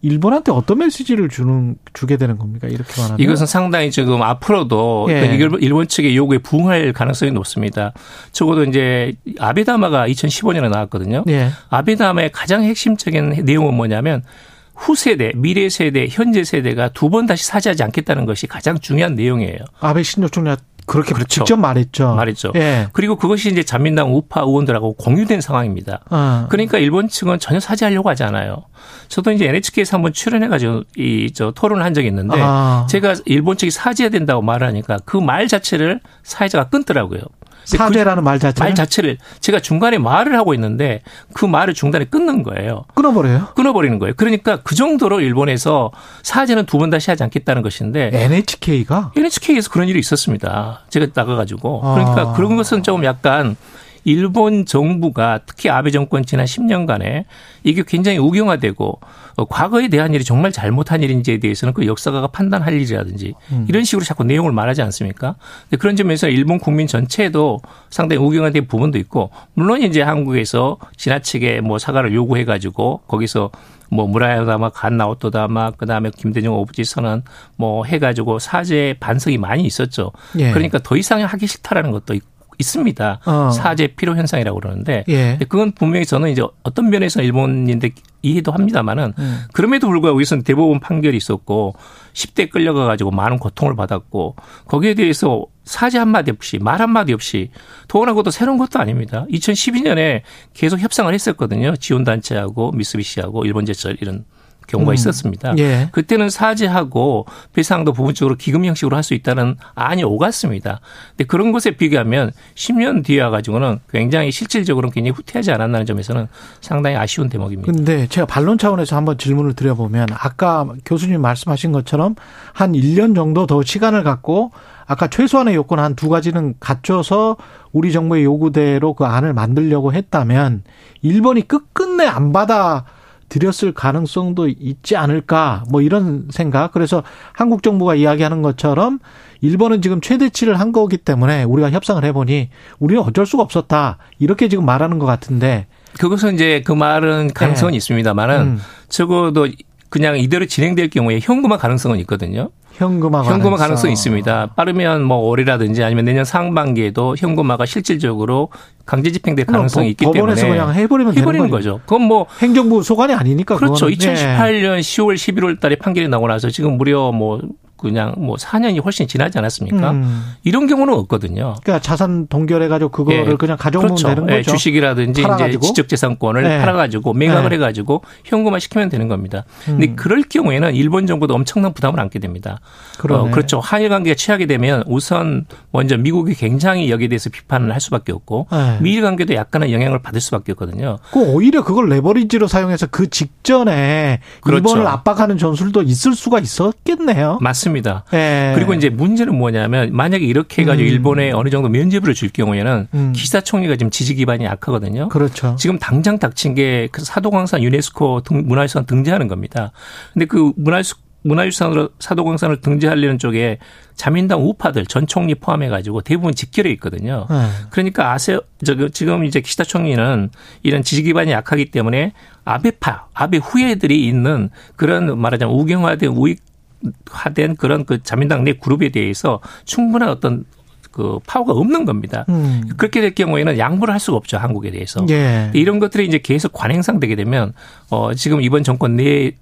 일본한테 어떤 메시지를 주는 주게 되는 겁니까? 이렇게 말하면 이것은 상당히 지금 앞으로도 예. 일본- 일본 측의 요구에 부응할 가능성이 높습니다. 적어도 이제 아베다마가 2015년에 나왔거든요. 예. 아베다마의 가장 핵심적인 내용은 뭐냐면 후세대, 미래 세대, 현재 세대가 두 번 다시 사죄하지 않겠다는 것이 가장 중요한 내용이에요. 아베 신조 총리가 그렇게 그렇죠. 직접 말했죠. 말했죠. 예. 그리고 그것이 이제 자민당 우파 의원들하고 공유된 상황입니다. 어. 그러니까 일본 측은 전혀 사죄하려고 하지 않아요. 저도 이제 NHK에서 한번 출연해가지고 이 저 토론을 한 적이 있는데 아. 제가 일본 측이 사죄해야 된다고 말하니까 그 말 자체를 사회자가 끊더라고요. 그 사죄라는 말 자체를 말 자체를 제가 중간에 말을 하고 있는데 그 말을 중간에 끊는 거예요. 끊어버려요. 끊어버리는 거예요. 그러니까 그 정도로 일본에서 사죄는 두 번 다시 하지 않겠다는 것인데 NHK가 NHK에서 그런 일이 있었습니다. 제가 나가가지고. 아. 그러니까 그런 것은 조금 약간 일본 정부가 특히 아베 정권 지난 10년간에 이게 굉장히 우경화되고 어, 과거에 대한 일이 정말 잘못한 일인지에 대해서는 그 역사가가 판단할 일이라든지 음. 이런 식으로 자꾸 내용을 말하지 않습니까? 그런 점에서 일본 국민 전체도 상당히 우경화된 부분도 있고 물론 이제 한국에서 지나치게 뭐 사과를 요구해 가지고 거기서 뭐 무라야다마 간나오토다마 그다음에 김대중 오부지 선언 뭐 해가지고 사죄 반성이 많이 있었죠. 예. 그러니까 더 이상 하기 싫다라는 것도 있- 있습니다. 어. 사죄 필요 현상이라고 그러는데 예. 그건 분명히 저는 이제 어떤 면에서 일본인들 이해도 합니다만은 음. 그럼에도 불구하고 여기서는 대법원 판결이 있었고 10대 끌려가 가지고 많은 고통을 받았고 거기에 대해서 사죄 한마디 없이 말 한마디 없이 더구나 그것도 새로운 것도 아닙니다. 2012년에 계속 협상을 했었거든요. 지원단체하고 미쓰비시하고 일본제철 이런 경우가 음. 있었습니다. 예. 그때는 사죄하고 배상도 부분적으로 기금 형식으로 할 수 있다는 안이 오갔습니다. 근데 그런 것에 비교하면 10년 뒤에 와가지고는 굉장히 실질적으로는 굉장히 후퇴하지 않았다는 점에서는 상당히 아쉬운 대목입니다. 근데 제가 반론 차원에서 한번 질문을 드려보면 아까 교수님 말씀하신 것처럼 한 1년 정도 더 시간을 갖고 아까 최소한의 요건 한 두 가지는 갖춰서 우리 정부의 요구대로 그 안을 만들려고 했다면 일본이 끝끝내 안 받아 들였을 가능성도 있지 않을까 뭐 이런 생각 그래서 한국 정부가 이야기하는 것처럼 일본은 지금 최대치를 한 거기 때문에 우리가 협상을 해보니 우리는 어쩔 수가 없었다 이렇게 지금 말하는 것 같은데 그것은 이제 그 말은 가능성은 네. 있습니다만은 음. 적어도 그냥 이대로 진행될 경우에 현금화 가능성은 있거든요. 현금화 현금화 가능성 이 있습니다. 빠르면 뭐 올해라든지 아니면 내년 상반기에도 현금화가 실질적으로 강제 집행될 가능성이 있기 법원에서 때문에 그냥 해버리면 해버리는 거죠. 그건 뭐 행정부 소관이 아니니까 그렇죠. 그거는. 2018년 10월 11월 달에 판결이 나고 나서 지금 무려 뭐 그냥 뭐 4년이 훨씬 지나지 않았습니까? 음. 이런 경우는 없거든요. 그러니까 자산 동결해 가지고 그거를 예. 그냥 가져오면 그렇죠. 되는 예, 거죠. 주식이라든지 팔아가지고? 이제 지적재산권을 네. 팔아가지고 매각을 네. 해가지고 현금화 시키면 되는 겁니다. 근데 음. 그럴 경우에는 일본 정부도 엄청난 부담을 안게 됩니다. 어, 그렇죠. 한일 관계가 취하게 되면 우선 먼저 미국이 굉장히 여기에 대해서 비판을 할 수밖에 없고 네. 미일 관계도 약간의 영향을 받을 수밖에 없거든요. 그 오히려 그걸 레버리지로 사용해서 그 직전에 그렇죠. 일본을 압박하는 전술도 있을 수가 있었겠네요. 맞습니다. 예. 그리고 이제 문제는 뭐냐면 만약에 이렇게 해가지고 음. 일본에 어느 정도 면제부를 줄 경우에는 음. 기시다 총리가 지금 지지 기반이 약하거든요. 그렇죠. 지금 당장 닥친 게그 사도광산 유네스코 등, 문화유산 등재하는 겁니다. 근데 그 문화유산 문화유산으로 사도광산을 등재하려는 쪽에 자민당 우파들 전 총리 포함해 가지고 대부분 직결해 있거든요. 예. 그러니까 아세 저 지금 이제 기시다 총리는 이런 지지 기반이 약하기 때문에 아베파, 아베 후예들이 있는 그런 말하자면 우경화된 우익 화된 그런 그 자민당 내 그룹에 대해서 충분한 어떤 그 파워가 없는 겁니다. 음. 그렇게 될 경우에는 양보를 할 수가 없죠 한국에 대해서. 예. 이런 것들이 이제 계속 관행상 되게 되면 어 지금 이번 정권 내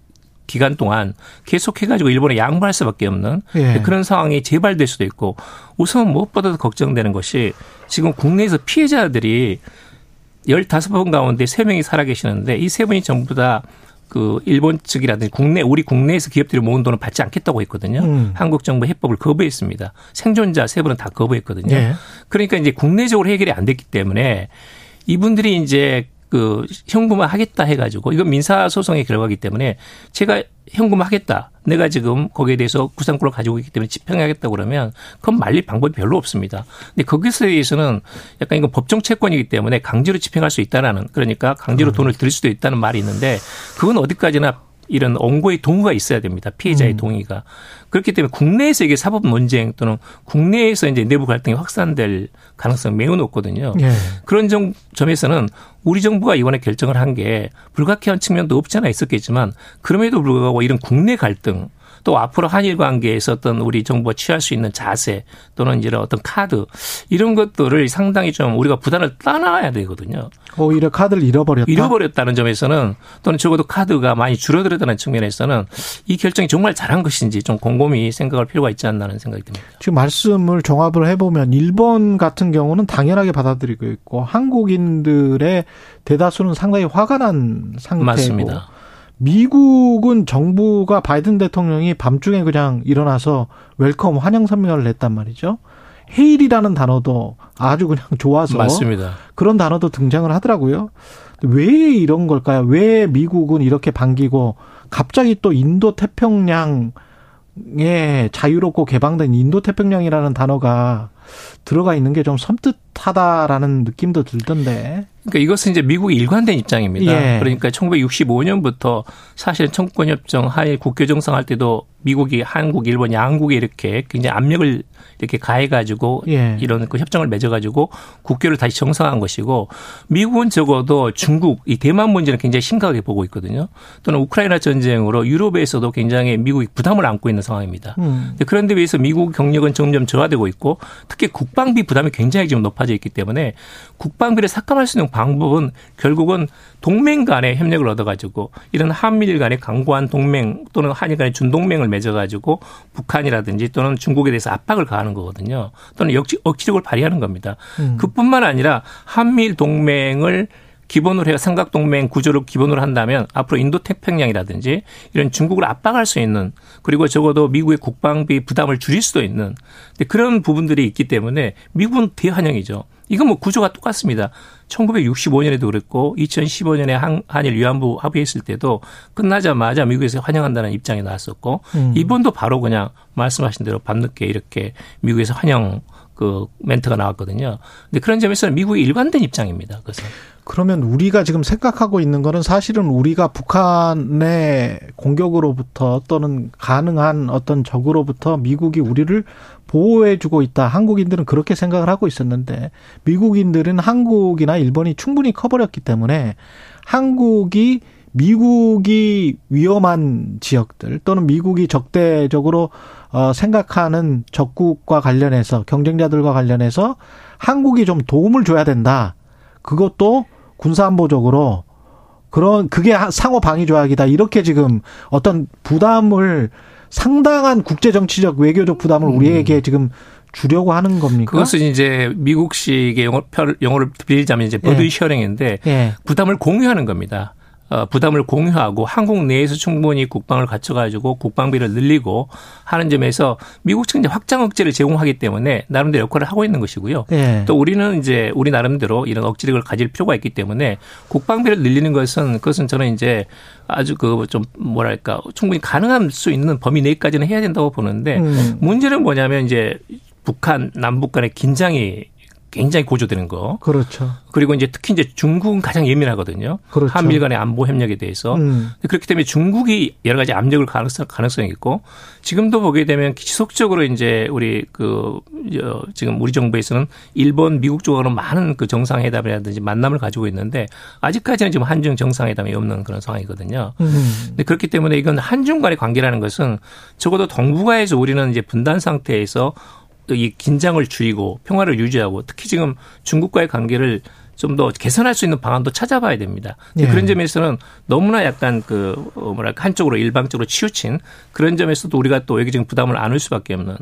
기간 동안 계속해가지고 일본에 양보할 수밖에 없는 예. 그런 상황이 재발될 수도 있고 우선 무엇보다도 걱정되는 것이 지금 국내에서 피해자들이 15분 가운데 3명이 살아계시는데 이 세 분이 전부 다 그 일본 측이라든지 국내 우리 국내에서 기업들이 모은 돈을 받지 않겠다고 했거든요. 음. 한국 정부 해법을 거부했습니다. 생존자 세 분은 다 거부했거든요. 예. 그러니까 이제 국내적으로 해결이 안 됐기 때문에 이분들이 이제 그 현금화 하겠다 해가지고 이건 민사 소송의 결과기 때문에 제가 현금화 하겠다. 내가 지금 거기에 대해서 구상권을 가지고 있기 때문에 집행하겠다 그러면 그건 말릴 방법이 별로 없습니다. 근데 거기서 대해서는 약간 이건 법정 채권이기 때문에 강제로 집행할 수 있다라는 그러니까 강제로 돈을 들일 수도 있다는 말이 있는데 그건 어디까지나 이런 원고의 동의가 있어야 됩니다. 피해자의 음. 동의가. 그렇기 때문에 국내에서 이게 사법 논쟁 또는 국내에서 이제 내부 갈등이 확산될 가능성이 매우 높거든요. 예. 그런 점, 점에서는 우리 정부가 이번에 결정을 한 게 불가피한 측면도 없지 않아 있었겠지만 그럼에도 불구하고 이런 국내 갈등 또 앞으로 한일 관계에서 어떤 우리 정부가 취할 수 있는 자세 또는 이런 어떤 카드 이런 것들을 상당히 좀 우리가 부담을 따놔야 되거든요. 오히려 카드를 잃어버렸다. 잃어버렸다는 점에서는 또는 적어도 카드가 많이 줄어들었다는 측면에서는 이 결정이 정말 잘한 것인지 좀 곰곰이 생각할 필요가 있지 않나는 생각이 듭니다. 지금 말씀을 종합을 해보면 일본 같은 경우는 당연하게 받아들이고 있고 한국인들의 대다수는 상당히 화가 난 상태고 맞습니다. 미국은 정부가 바이든 대통령이 밤중에 그냥 일어나서 welcome 환영 성명을 냈단 말이죠. hail이라는 단어도 아주 그냥 좋아서 맞습니다. 그런 단어도 등장을 하더라고요. 왜 이런 걸까요? 왜 미국은 이렇게 반기고 갑자기 또 인도 태평양에 자유롭고 개방된 인도 태평양이라는 단어가 들어가 있는 게 좀 섬뜩 하다라는 느낌도 들던데. 그러니까 이것은 이제 미국의 일관된 입장입니다. 예. 그러니까 1965년부터 사실 청구권협정 하에 국교 정상할 때도 미국이 한국, 일본 양국에 이렇게 굉장히 압력을 이렇게 가해가지고 예. 이런 그 협정을 맺어가지고 국교를 다시 정상한 것이고 미국은 적어도 중국 이 대만 문제는 굉장히 심각하게 보고 있거든요. 또는 우크라이나 전쟁으로 유럽에서도 굉장히 미국이 부담을 안고 있는 상황입니다. 음. 그런데 비해서 미국 경력은 점점 저하되고 있고 특히 국방비 부담이 굉장히 지금 높아 져 있기 때문에 국방비를 삭감할 수 있는 방법은 결국은 동맹 간의 협력을 얻어가지고 이런 한미일 간의 강고한 동맹 또는 한일 간의 준동맹을 맺어가지고 북한이라든지 또는 중국에 대해서 압박을 가하는 거거든요. 또는 억지, 억지력을 발휘하는 겁니다. 음. 그뿐만 아니라 한미일 동맹을 기본으로 해서 삼각동맹 구조를 기본으로 한다면 앞으로 인도 태평양이라든지 이런 중국을 압박할 수 있는 그리고 적어도 미국의 국방비 부담을 줄일 수도 있는 그런 부분들이 있기 때문에 미국은 대환영이죠. 이건 뭐 구조가 똑같습니다. 1965년에도 그랬고 2015년에 한, 한일 위안부 합의했을 때도 끝나자마자 미국에서 환영한다는 입장이 나왔었고 음. 이번도 바로 그냥 말씀하신 대로 밤늦게 이렇게 미국에서 환영 그 멘트가 나왔거든요. 근데 그런 점에서는 미국이 일관된 입장입니다. 그래서 그러면 우리가 지금 생각하고 있는 거는 사실은 우리가 북한의 공격으로부터 또는 가능한 어떤 적으로부터 미국이 우리를 보호해주고 있다. 한국인들은 그렇게 생각을 하고 있었는데 미국인들은 한국이나 일본이 충분히 커버렸기 때문에 한국이 미국이 위험한 지역들 또는 미국이 적대적으로 어 생각하는 적국과 관련해서 경쟁자들과 관련해서 한국이 좀 도움을 줘야 된다. 그것도 군사안보적으로 그런 그게 상호 방위 조약이다. 이렇게 지금 어떤 부담을 상당한 국제 정치적 외교적 부담을 우리에게 지금 주려고 하는 겁니까? 그것은 이제 미국식의 영어, 영어를 빌리자면 이제 버드 예. 셔링인데 예. 부담을 공유하는 겁니다. 어, 부담을 공유하고 한국 내에서 충분히 국방을 갖춰가지고 국방비를 늘리고 하는 점에서 미국 측은 이제 확장 억제를 제공하기 때문에 나름대로 역할을 하고 있는 것이고요. 예. 또 우리는 이제 우리 나름대로 이런 억지력을 가질 필요가 있기 때문에 국방비를 늘리는 것은 그것은 저는 이제 아주 그 좀 뭐랄까 충분히 가능할 수 있는 범위 내까지는 해야 된다고 보는데 음. 문제는 뭐냐면 이제 북한 남북 간의 긴장이 굉장히 고조되는 거. 그렇죠. 그리고 이제 특히 이제 중국은 가장 예민하거든요. 그렇죠. 한미일 간의 안보 협력에 대해서. 음. 그렇기 때문에 중국이 여러 가지 압력을 가능성, 가능성이 있고 지금도 보게 되면 지속적으로 이제 우리 그, 어, 지금 우리 정부에서는 일본, 미국 쪽으로 많은 그 정상회담이라든지 만남을 가지고 있는데 아직까지는 지금 한중 정상회담이 없는 그런 상황이거든요. 음. 근데 그렇기 때문에 이건 한중 간의 관계라는 것은 적어도 동북아에서 우리는 이제 분단 상태에서 이 긴장을 줄이고 평화를 유지하고 특히 지금 중국과의 관계를 좀 더 개선할 수 있는 방안도 찾아봐야 됩니다. 근데 예. 그런 점에서는 너무나 약간 그 어, 뭐랄까 한쪽으로 일방적으로 치우친 그런 점에서도 우리가 또 여기 지금 부담을 안을 수밖에 없는.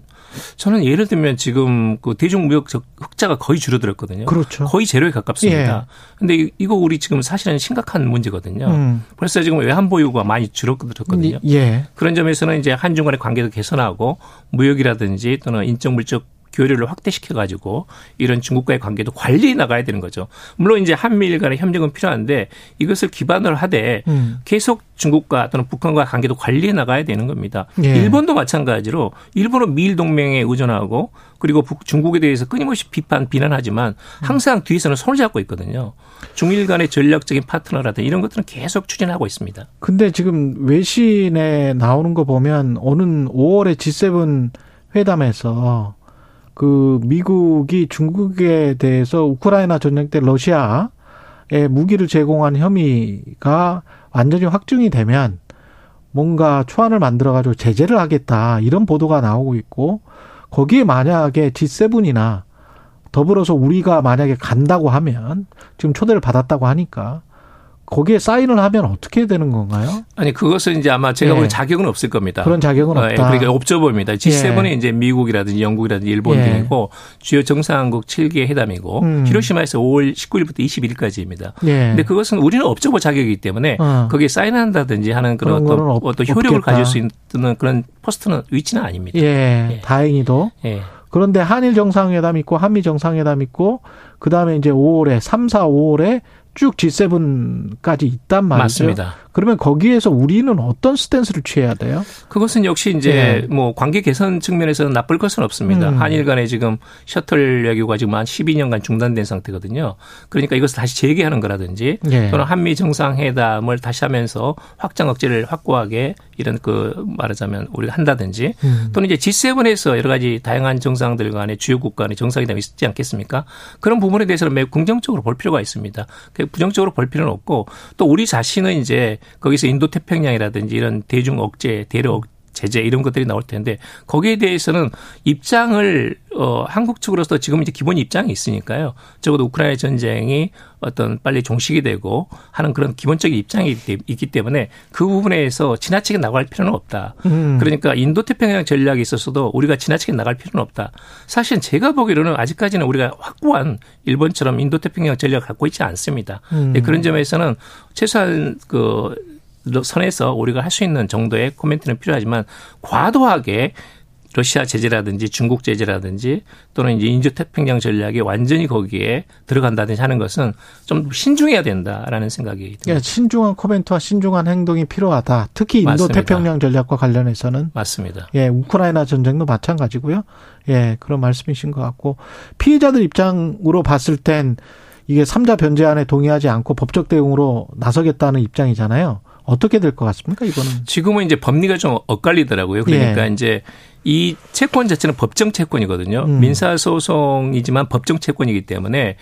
저는 예를 들면 지금 그 대중무역 적- 흑자가 거의 줄어들었거든요. 그렇죠. 거의 제로에 가깝습니다. 근데 이- 이거 우리 지금 사실은 심각한 문제거든요. 음. 벌써 지금 외환 보유가 많이 줄어들었거든요. 예. 그런 점에서는 이제 한중 간의 관계도 개선하고 무역이라든지 또는 인적 물적 교류를 확대시켜 가지고 이런 중국과의 관계도 관리해 나가야 되는 거죠. 물론 이제 한미일 간의 협력은 필요한데 이것을 기반으로 하되 음. 계속 중국과 또는 북한과 관계도 관리해 나가야 되는 겁니다. 예. 일본도 마찬가지로 일본은 미일 동맹에 의존하고 그리고 북- 중국에 대해서 끊임없이 비판 비난하지만 항상 뒤에서는 손을 잡고 있거든요. 중일 간의 전략적인 파트너라든 이런 것들은 계속 추진하고 있습니다. 근데 지금 외신에 나오는 거 보면 오는 5월에 G7 회담에서 그 미국이 중국에 대해서 우크라이나 전쟁 때 러시아에 무기를 제공한 혐의가 완전히 확정이 되면 뭔가 초안을 만들어 가지고 제재를 하겠다 이런 보도가 나오고 있고 거기에 만약에 G7이나 더불어서 우리가 만약에 간다고 하면 지금 초대를 받았다고 하니까 거기에 사인을 하면 어떻게 되는 건가요? 아니 그것은 이제 아마 제가 예. 보기엔 자격은 없을 겁니다. 그런 자격은 어, 예, 없다. 그러니까 없죠 보입니다. G7이 예. 이제 미국이라든지 영국이라든지 일본 예. 등이고 주요 정상국 7개 회담이고 음. 히로시마에서 5월 19일부터 21일까지입니다. 예. 근데 그것은 우리는 옵서버 자격이기 때문에 어. 거기에 사인한다든지 하는 그런 그런 어떤, 없- 어떤 효력을 없겠다. 가질 수 있는 그런 포스트는 위치는 아닙니다. 예, 예. 다행히도. 예. 그런데 한일 정상회담 있고 한미 정상회담 있고 그다음에 이제 5월에 3, 4, 5월에 쭉 G7까지 있단 말이죠. 맞습니다. 그러면 거기에서 우리는 어떤 스탠스를 취해야 돼요? 그것은 역시 이제 예. 뭐 관계 개선 측면에서는 나쁠 것은 없습니다. 음. 한일 간에 지금 셔틀 외교가 지금 한 12년간 중단된 상태거든요. 그러니까 이것을 다시 재개하는 거라든지 예. 또는 한미 정상회담을 다시 하면서 확장 억제를 확고하게 이런 그 말하자면 우리가 한다든지 음. 또는 이제 G7에서 여러 가지 다양한 정상들 간의 주요 국가 간의 정상회담이 있지 않겠습니까? 그런 부분에 대해서는 매우 긍정적으로 볼 필요가 있습니다. 그 부정적으로 볼 필요는 없고 또 우리 자신은 이제 거기서 인도 태평양이라든지 이런 대중 억제, 대륙 억- 제재 이런 것들이 나올 텐데 거기에 대해서는 입장을 어 한국 측으로서 지금 이제 기본 입장이 있으니까요. 적어도 우크라이나 전쟁이 어떤 빨리 종식이 되고 하는 그런 기본적인 입장이 있기 때문에 그 부분에서 지나치게 나갈 필요는 없다. 음. 그러니까 인도 태평양 전략에 있어서도 우리가 지나치게 나갈 필요는 없다. 사실 제가 보기로는 아직까지는 우리가 확고한 일본처럼 인도 태평양 전략을 갖고 있지 않습니다. 음. 네, 그런 점에서는 최소한 그 선에서 우리가 할 수 있는 정도의 코멘트는 필요하지만 과도하게 러시아 제재라든지 중국 제재라든지 또는 이제 인도 태평양 전략에 완전히 거기에 들어간다든지 하는 것은 좀 신중해야 된다라는 생각이 듭니다. 그러니까 신중한 코멘트와 신중한 행동이 필요하다. 특히 인도. 태평양 전략과 관련해서는 맞습니다. 예, 우크라이나 전쟁도 마찬가지고요. 예, 그런 말씀이신 것 같고 피해자들 입장으로 봤을 땐 이게 삼자 변제안에 동의하지 않고 법적 대응으로 나서겠다는 입장이잖아요. 어떻게 될 것 같습니까, 이거는? 지금은 이제 법리가 좀 엇갈리더라고요. 그러니까 예. 이제 이 채권 자체는 법정 채권이거든요. 음. 민사 소송이지만 법정 채권이기 때문에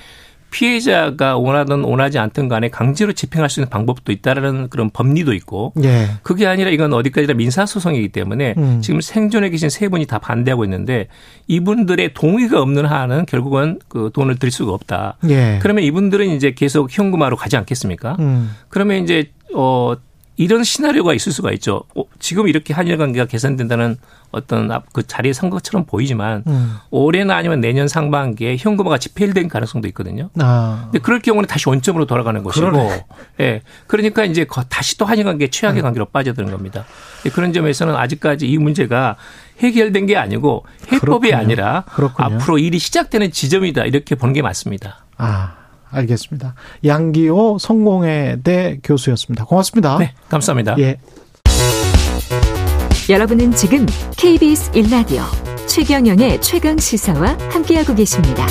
피해자가 원하든 원하지 않든 간에 강제로 집행할 수 있는 방법도 있다라는 그런 법리도 있고 예. 그게 아니라 이건 어디까지나 민사 소송이기 때문에 음. 지금 생존에 계신 세 분이 다 반대하고 있는데 이분들의 동의가 없는 한은 결국은 그 돈을 드릴 수가 없다. 예. 그러면 이분들은 이제 계속 현금화로 가지 않겠습니까? 음. 그러면 이제 어 이런 시나리오가 있을 수가 있죠. 어, 지금 이렇게 한일 관계가 개선된다는 어떤 앞- 그 자리에 선 것처럼 보이지만 음. 올해나 아니면 내년 상반기에 현금화가 집행될 가능성도 있거든요. 아. 근데 그럴 경우는 다시 원점으로 돌아가는 것이고. 예, 그러니까 이제 거- 다시 또 한일 관계 최악의 음. 관계로 빠져드는 겁니다. 예, 그런 점에서는 아직까지 이 문제가 해결된 게 아니고 해법이 그렇군요. 아니라 그렇군요. 앞으로 일이 시작되는 지점이다 이렇게 보는 게 맞습니다. 아, 알겠습니다. 양기호 성공회대 교수였습니다. 고맙습니다. 네, 감사합니다. 예. 여러분은 지금 KBS 1라디오 최경영의 최강 시사와 함께하고 계십니다.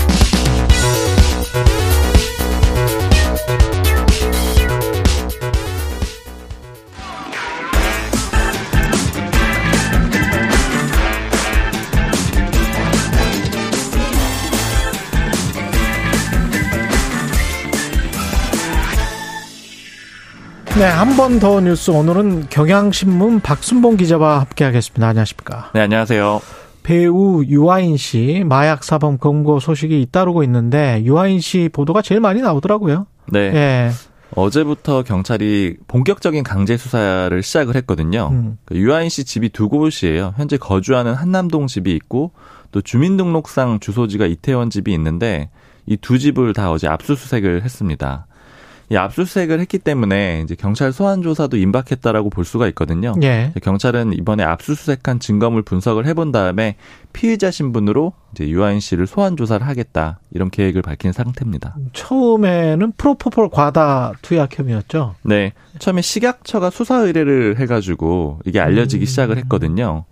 네, 한 번 더 뉴스 오늘은 경향신문 박순봉 기자와 함께하겠습니다. 안녕하십니까? 네, 안녕하세요. 배우 유아인 씨 마약 사범 검거 소식이 잇따르고 있는데 유아인 씨 보도가 제일 많이 나오더라고요. 네. 예. 어제부터 경찰이 본격적인 강제 수사를 시작을 했거든요. 음. 그 유아인 씨 집이 두 곳이에요. 현재 거주하는 한남동 집이 있고 또 주민등록상 주소지가 이태원 집이 있는데 이 두 집을 다 어제 압수수색을 했습니다. 이 압수수색을 했기 때문에 이제 경찰 소환 조사도 임박했다라고 볼 수가 있거든요. 예. 경찰은 이번에 압수수색한 증거물 분석을 해본 다음에 피의자 신분으로 이제 유아인 씨를 소환 조사를 하겠다 이런 계획을 밝힌 상태입니다. 처음에는 프로포폴 과다 투약 혐의였죠. 네, 처음에 식약처가 수사 의뢰를 해가지고 이게 알려지기 음. 시작을 했거든요.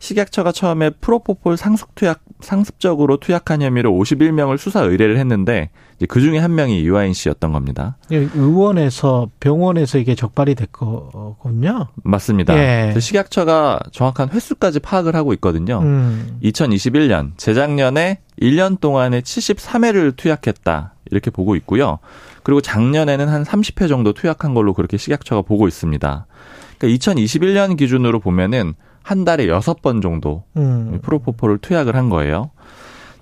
식약처가 처음에 프로포폴 상습 투약 상습적으로 투약한 혐의로 51명을 수사 의뢰를 했는데 그 중에 한 명이 유아인 씨였던 겁니다. 예, 의원에서 병원에서 이게 적발이 됐거든요. 맞습니다. 예. 식약처가 정확한 횟수까지 파악을 하고 있거든요. 음. 2021년 재작년에 1년 동안에 73회를 투약했다 이렇게 보고 있고요. 그리고 작년에는 한 30회 정도 투약한 걸로 그렇게 식약처가 보고 있습니다. 그러니까 2021년 기준으로 보면은 한 달에 6번 정도 음. 프로포폴을 투약을 한 거예요.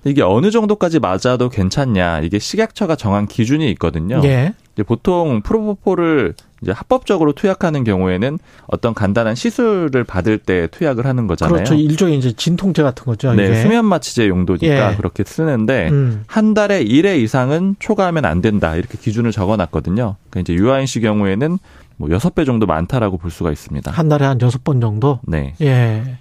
이게 어느 정도까지 맞아도 괜찮냐 이게 식약처가 정한 기준이 있거든요. 예. 이제 보통 프로포폴을 이제 합법적으로 투약하는 경우에는 어떤 간단한 시술을 받을 때 투약을 하는 거잖아요. 그렇죠. 일종의 이제 진통제 같은 거죠. 네, 이게. 수면 마취제 용도니까 예. 그렇게 쓰는데 음. 한 달에 1회 이상은 초과하면 안 된다. 이렇게 기준을 적어 놨거든요. 그러니까 이제 유아인 씨 경우에는 뭐 6배 정도 많다라고 볼 수가 있습니다. 한 달에 한 여섯 번 정도. 네. 예.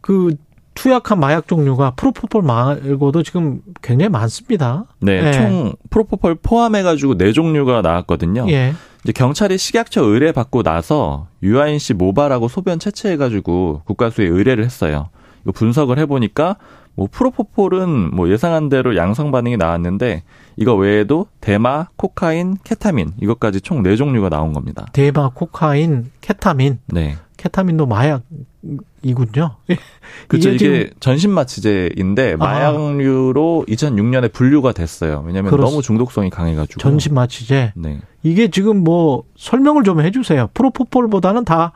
그 투약한 마약 종류가 프로포폴 말고도 지금 굉장히 많습니다. 네, 예. 총 프로포폴 포함해 가지고 네 종류가 나왔거든요. 예. 이제 경찰이 식약처 의뢰 받고 나서 유아인 씨 모발하고 소변 채취해 가지고 국가수에 의뢰를 했어요. 이거 분석을 해 보니까 뭐 프로포폴은 뭐 예상한 대로 양성 반응이 나왔는데 이거 외에도 대마, 코카인, 케타민 이것까지 총 네 종류가 나온 겁니다. 대마, 코카인, 케타민. 네. 케타민도 마약이군요. 그렇죠. 이게 전신 마취제인데 아. 마약류로 2006년에 분류가 됐어요. 왜냐하면 그렇습- 너무 중독성이 강해가지고. 전신 마취제. 네. 이게 지금 뭐 설명을 좀 해주세요. 프로포폴보다는 다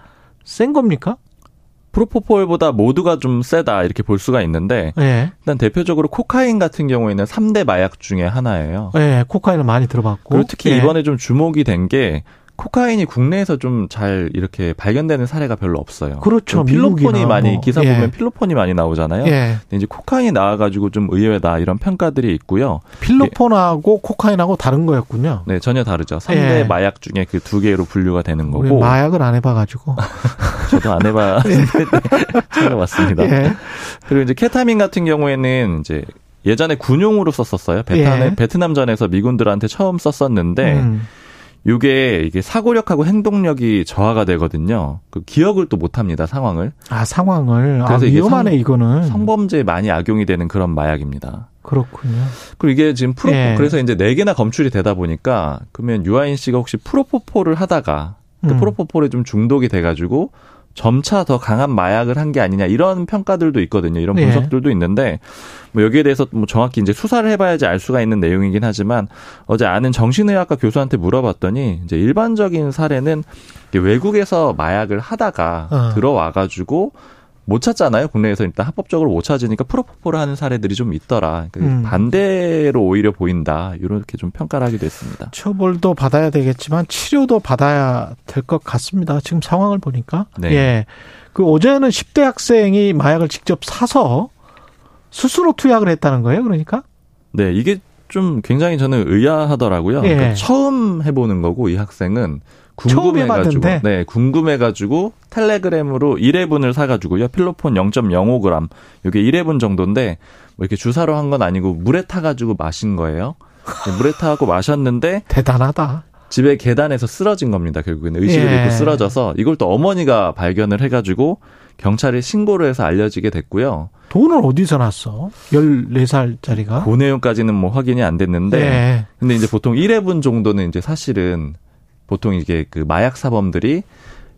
센 겁니까? 프로포폴보다 모두가 좀 세다 이렇게 볼 수가 있는데 예. 일단 대표적으로 코카인 같은 경우에는 3대 마약 중에 하나예요. 예, 코카인을 많이 들어봤고. 그리고 특히 예. 이번에 좀 주목이 된 게 코카인이 국내에서 좀 잘 이렇게 발견되는 사례가 별로 없어요. 그렇죠. 필로폰이 미국이나 많이 뭐. 기사 예. 보면 필로폰이 많이 나오잖아요. 예. 근데 이제 코카인이 나와가지고 좀 의외다 이런 평가들이 있고요. 필로폰하고 코카인하고 다른 거였군요. 네, 전혀 다르죠. 3대 예. 마약 중에 그 두 개로 분류가 되는 거고. 마약을 안 해봐가지고. 저도 안 해봤는데 찾아봤습니다. 예. 그리고 이제 케타민 같은 경우에는 이제 예전에 군용으로 썼었어요. 베트남, 예. 베트남 전에서 미군들한테 처음 썼었는데 음. 이게 이게 사고력하고 행동력이 저하가 되거든요. 그 기억을 또 못합니다 상황을. 아 상황을 아, 그래서 이게 위험하네 성- 이거는. 성범죄에 많이 악용이 되는 그런 마약입니다. 그렇군요. 그리고 이게 지금 프로 예. 그래서 이제 네 개나 검출이 되다 보니까 그러면 유아인 씨가 혹시 프로포폴을 하다가 그 음. 프로포폴에 좀 중독이 돼가지고 점차 더 강한 마약을 한 게 아니냐 이런 평가들도 있거든요. 이런 예. 분석들도 있는데 뭐 여기에 대해서 뭐 정확히 이제 수사를 해봐야지 알 수가 있는 내용이긴 하지만 어제 아는 정신의학과 교수한테 물어봤더니 이제 일반적인 사례는 외국에서 마약을 하다가 어. 들어와가지고 못 찾잖아요. 국내에서 일단 합법적으로 못 찾으니까 프로포폴을 하는 사례들이 좀 있더라. 그러니까 음. 반대로 오히려 보인다. 이렇게 좀 평가를 하기도 했습니다. 처벌도 받아야 되겠지만 치료도 받아야 될 것 같습니다. 지금 상황을 보니까. 네. 예. 그 어제는 10대 학생이 마약을 직접 사서 스스로 투약을 했다는 거예요. 그러니까. 네, 이게 좀 굉장히 저는 의아하더라고요. 예. 그러니까 처음 해보는 거고 이 학생은 궁금해가지고? 네, 궁금해가지고 텔레그램으로 1회분을 사가지고 요. 필로폰 0.05g, 이게 1회분 정도인데 뭐 이렇게 주사로 한 건 아니고 물에 타가지고 마신 거예요. 네, 물에 타고 마셨는데 대단하다. 집에 계단에서 쓰러진 겁니다. 결국에는 의식을 예. 잃고 쓰러져서 이걸 또 어머니가 발견을 해가지고 경찰에 신고를 해서 알려지게 됐고요. 돈을 어디서 났어? 14살짜리가? 그 내용까지는 뭐 확인이 안 됐는데 예. 근데 이제 보통 1회분 정도는 이제 사실은 보통 이게 그 마약 사범들이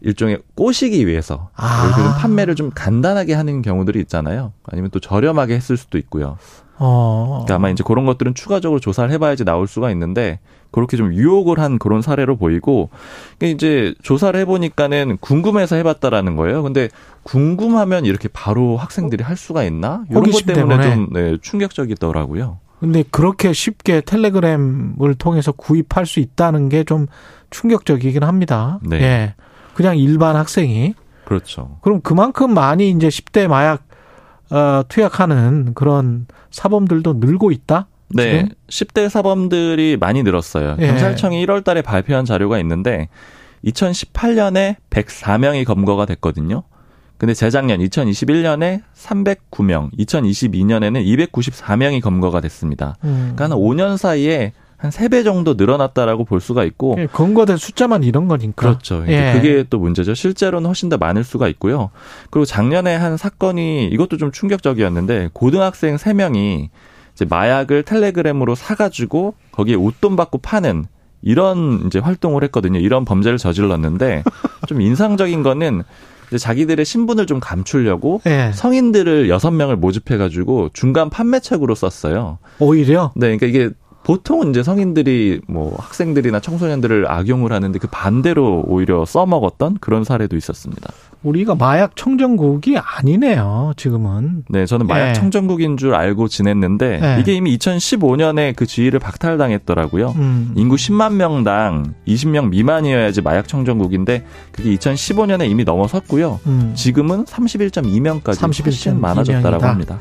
일종의 꼬시기 위해서 아. 그런 판매를 좀 간단하게 하는 경우들이 있잖아요. 아니면 또 저렴하게 했을 수도 있고요. 어. 그러니까 아마 이제 그런 것들은 추가적으로 조사를 해봐야지 나올 수가 있는데 그렇게 좀 유혹을 한 그런 사례로 보이고 그러니까 이제 조사를 해보니까는 궁금해서 해봤다라는 거예요. 근데 궁금하면 이렇게 바로 학생들이 할 수가 있나? 이런 것 때문에 때문에. 좀 네, 충격적이더라고요. 근데 그렇게 쉽게 텔레그램을 통해서 구입할 수 있다는 게 좀 충격적이긴 합니다. 네. 예. 그냥 일반 학생이. 그렇죠. 그럼 그만큼 많이 이제 10대 마약 어, 투약하는 그런 사범들도 늘고 있다? 네, 지금? 10대 사범들이 많이 늘었어요. 예. 경찰청이 1월 달에 발표한 자료가 있는데 2018년에 104명이 검거가 됐거든요. 근데 재작년 2021년에 309명, 2022년에는 294명이 검거가 됐습니다. 음. 그러니까 한 5년 사이에 한 3배 정도 늘어났다라고 볼 수가 있고 예, 검거된 숫자만 이런 거니까. 그렇죠. 예. 그게 또 문제죠. 실제로는 훨씬 더 많을 수가 있고요. 그리고 작년에 한 사건이 이것도 좀 충격적이었는데 고등학생 3명이 이제 마약을 텔레그램으로 사가지고 거기에 웃돈 받고 파는 이런 이제 활동을 했거든요. 이런 범죄를 저질렀는데 좀 인상적인 거는 이제 자기들의 신분을 좀 감추려고 예. 성인들을 여섯 명을 모집해가지고 중간 판매책으로 썼어요. 오히려 네, 그러니까 이게 보통은 이제 성인들이 뭐 학생들이나 청소년들을 악용을 하는데 그 반대로 오히려 써먹었던 그런 사례도 있었습니다. 우리가 마약 청정국이 아니네요. 지금은. 네, 저는 마약 예. 청정국인 줄 알고 지냈는데 예. 이게 이미 2015년에 그 지위를 박탈당했더라고요. 음. 인구 10만 명당 20명 미만이어야지 마약 청정국인데 그게 2015년에 이미 넘어섰고요. 음. 지금은 31.2명까지 31.2 훨씬 많아졌다라고 명이다. 합니다.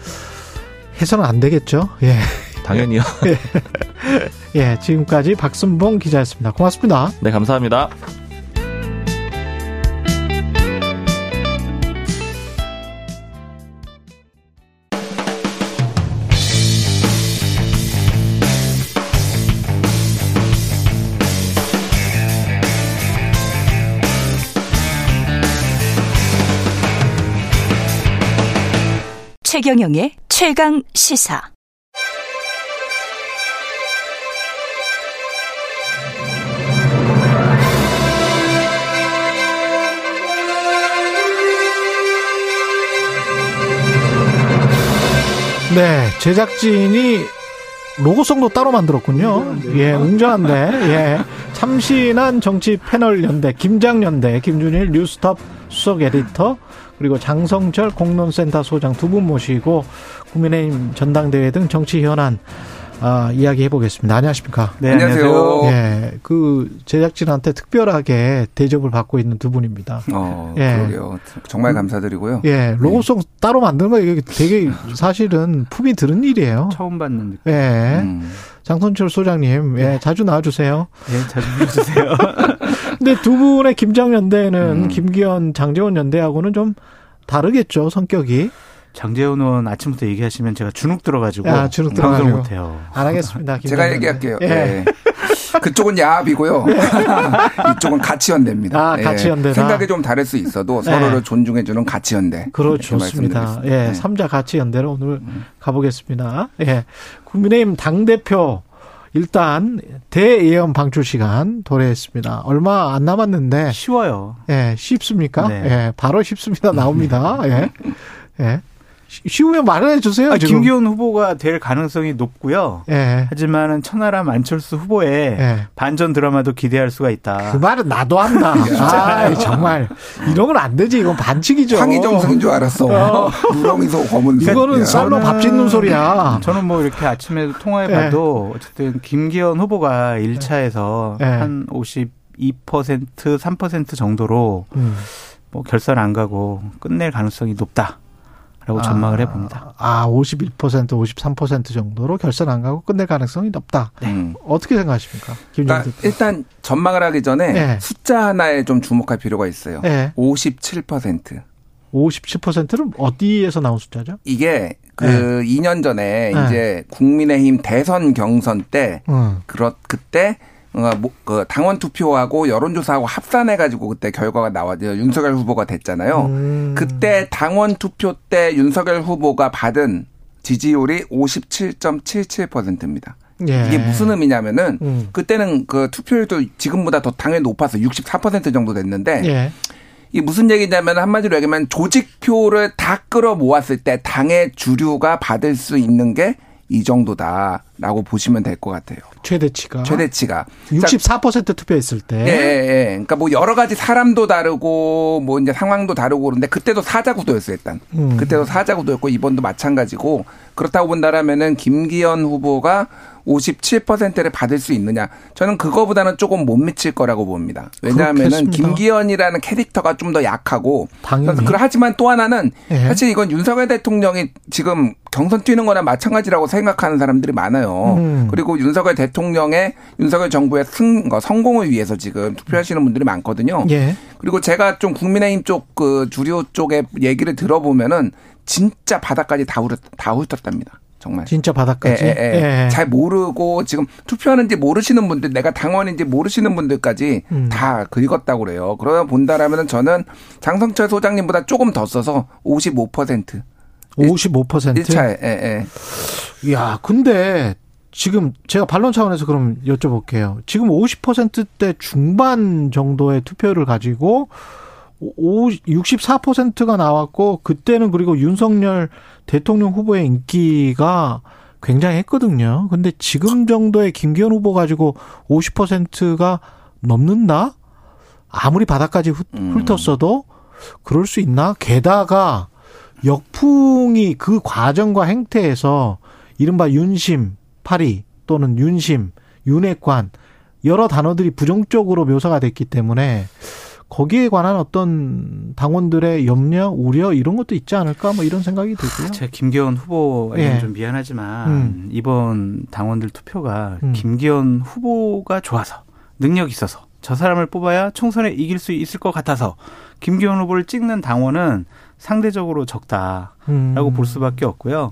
해서는 안 되겠죠. 예. 당연히요. 예, 지금까지 박순봉 기자였습니다. 고맙습니다. 네, 감사합니다. 최경영의 최강 시사. 네, 제작진이 로고송도 따로 만들었군요. 예, 웅장한데, 예. 참신한 정치 패널 연대, 김장연대, 김준일 뉴스톱 수석 에디터, 그리고 장성철 공론센터 소장 두 분 모시고 국민의힘 전당대회 등 정치 현안 아, 이야기 해 보겠습니다. 안녕하십니까? 네, 안녕하세요. 예, 그 제작진한테 특별하게 대접을 받고 있는 두 분입니다. 어, 예. 그러게요. 정말 감사드리고요. 예, 로고송 따로 만드는 거 이게 되게 사실은 품이 드는 일이에요. 처음 받는 느낌. 예. 음. 장선철 소장님, 예, 자주 나와주세요. 예, 자주 불러주세요. 근데 두 분의 김장 연대는 음. 김기현, 장재원 연대하고는 좀 다르겠죠, 성격이. 장재훈 의원 아침부터 얘기하시면 제가 주눅 들어가지고 아, 주눅 방송. 못해요. 안 하겠습니다. 제가. 얘기할게요. 예. 예. 그쪽은 야합이고요. 이쪽은 가치 연대입니다. 아, 가치 연대다. 생각이 좀 다를 수 있어도 네. 서로를 존중해 주는 가치 연대. 그렇 이렇게 좋습니다. 말씀드리겠습니다. 예, 네. 삼자 가치 연대로 오늘 가보겠습니다. 예, 국민의힘 당 대표 일단 대예언 방출 시간 도래했습니다. 얼마 안 남았는데 쉬워요. 예, 쉽습니까? 네. 예, 바로 쉽습니다. 나옵니다. 예. 예. 쉬- 쉬우면 말해 주세요. 아. 김기현 후보가 될 가능성이 높고요. 예. 하지만은 천하람 안철수 후보의 예. 반전 드라마도 기대할 수가 있다. 그 말은 나도 한다. 아, 정말 이런 건 안 되지. 이건 반칙이죠. 황희정승인 줄 알았어. 어. 누렁이소 검은색. 이거는 쌀로 밥 짓는 소리야. 저는 뭐 이렇게 아침에도 통화해봐도 어쨌든 김기현 후보가 1차에서 네. 한 52%, 3% 정도로 음. 뭐 결선 안 가고 끝낼 가능성이 높다 라고 전망을 해봅니다. 아, 51%, 53% 정도로 결선 안 가고 끝낼 가능성이 높다. 음. 어떻게 생각하십니까? 그러니까. 일단 전망을 하기 전에 네. 숫자 하나에 좀 주목할 필요가 있어요. 네. 57%. 57%는 어디에서 나온 숫자죠? 이게 그 네. 2년 전에 네. 이제 국민의힘 대선 경선 때 음. 그렇 그때 당원 투표하고 여론조사하고 합산해 가지고 그때 결과가 나와요. 윤석열 후보가 됐잖아요. 음. 그때 당원 투표 때 윤석열 후보가 받은 지지율이 57.77%입니다. 예. 이게 무슨 의미냐면은 음. 그때는 그 투표율도 지금보다 더 당연히 높아서 64% 정도 됐는데 예. 이게 무슨 얘기냐면 한마디로 얘기하면 조직표를 다 끌어 모았을 때 당의 주류가 받을 수 있는 게 이 정도다라고 보시면 될 것 같아요. 최대치가. 최대치가. 64% 투표했을 때. 예, 예, 예. 그러니까 뭐 여러 가지 사람도 다르고 뭐 이제 상황도 다르고 그런데 그때도 사자구도였어요, 일단. 음. 그때도 사자구도였고 이번도 마찬가지고 그렇다고 본다라면은 김기현 후보가 57%를 받을 수 있느냐? 저는 그거보다는 조금 못 미칠 거라고 봅니다. 왜냐하면은. 김기현이라는 캐릭터가 좀 더 약하고 당연히. 그래서 하지만 또 하나는 예. 사실 이건 윤석열 대통령이 지금 경선 뛰는 거나 마찬가지라고 생각하는 사람들이 많아요. 음. 그리고 윤석열 대통령의 윤석열 정부의 승, 어, 성공을 위해서 지금 투표하시는 분들이 많거든요. 예. 그리고 제가 좀 국민의힘 쪽 그 주류 쪽의 얘기를 들어보면은 진짜 바닥까지 다 훑었, 다 훑었답니다. 정말. 진짜 바닥까지. 예, 예, 예. 예. 잘 모르고 지금 투표하는지 모르시는 분들, 내가 당원인지 모르시는 분들까지 음. 다 긁었다고 그래요. 그러다 본다라면은 저는 장성철 소장님보다 조금 더 써서 55%. 55%. 1차에, 예, 예. 야, 근데 지금 제가 반론 차원에서 그럼 여쭤볼게요. 지금 50%대 중반 정도의 투표를 가지고 5, 64%가 나왔고 그때는 그리고 윤석열 대통령 후보의 인기가 굉장했거든요. 근데 지금 정도의 김기현 후보 가지고 50%가 넘는다? 아무리 바닥까지 훑- 음. 훑었어도 그럴 수 있나? 게다가 역풍이 그 과정과 행태에서 이른바 윤심, 파리 또는 윤심, 윤핵관 여러 단어들이 부정적으로 묘사가 됐기 때문에 거기에 관한 어떤 당원들의 염려, 우려 이런 것도 있지 않을까 뭐 이런 생각이 들고요. 제가 김기현 후보에는 예. 좀 미안하지만 음. 이번 당원들 투표가 음. 김기현 후보가 좋아서 능력 있어서 저 사람을 뽑아야 총선에 이길 수 있을 것 같아서 김기현 후보를 찍는 당원은 상대적으로 적다라고 음. 볼 수밖에 없고요.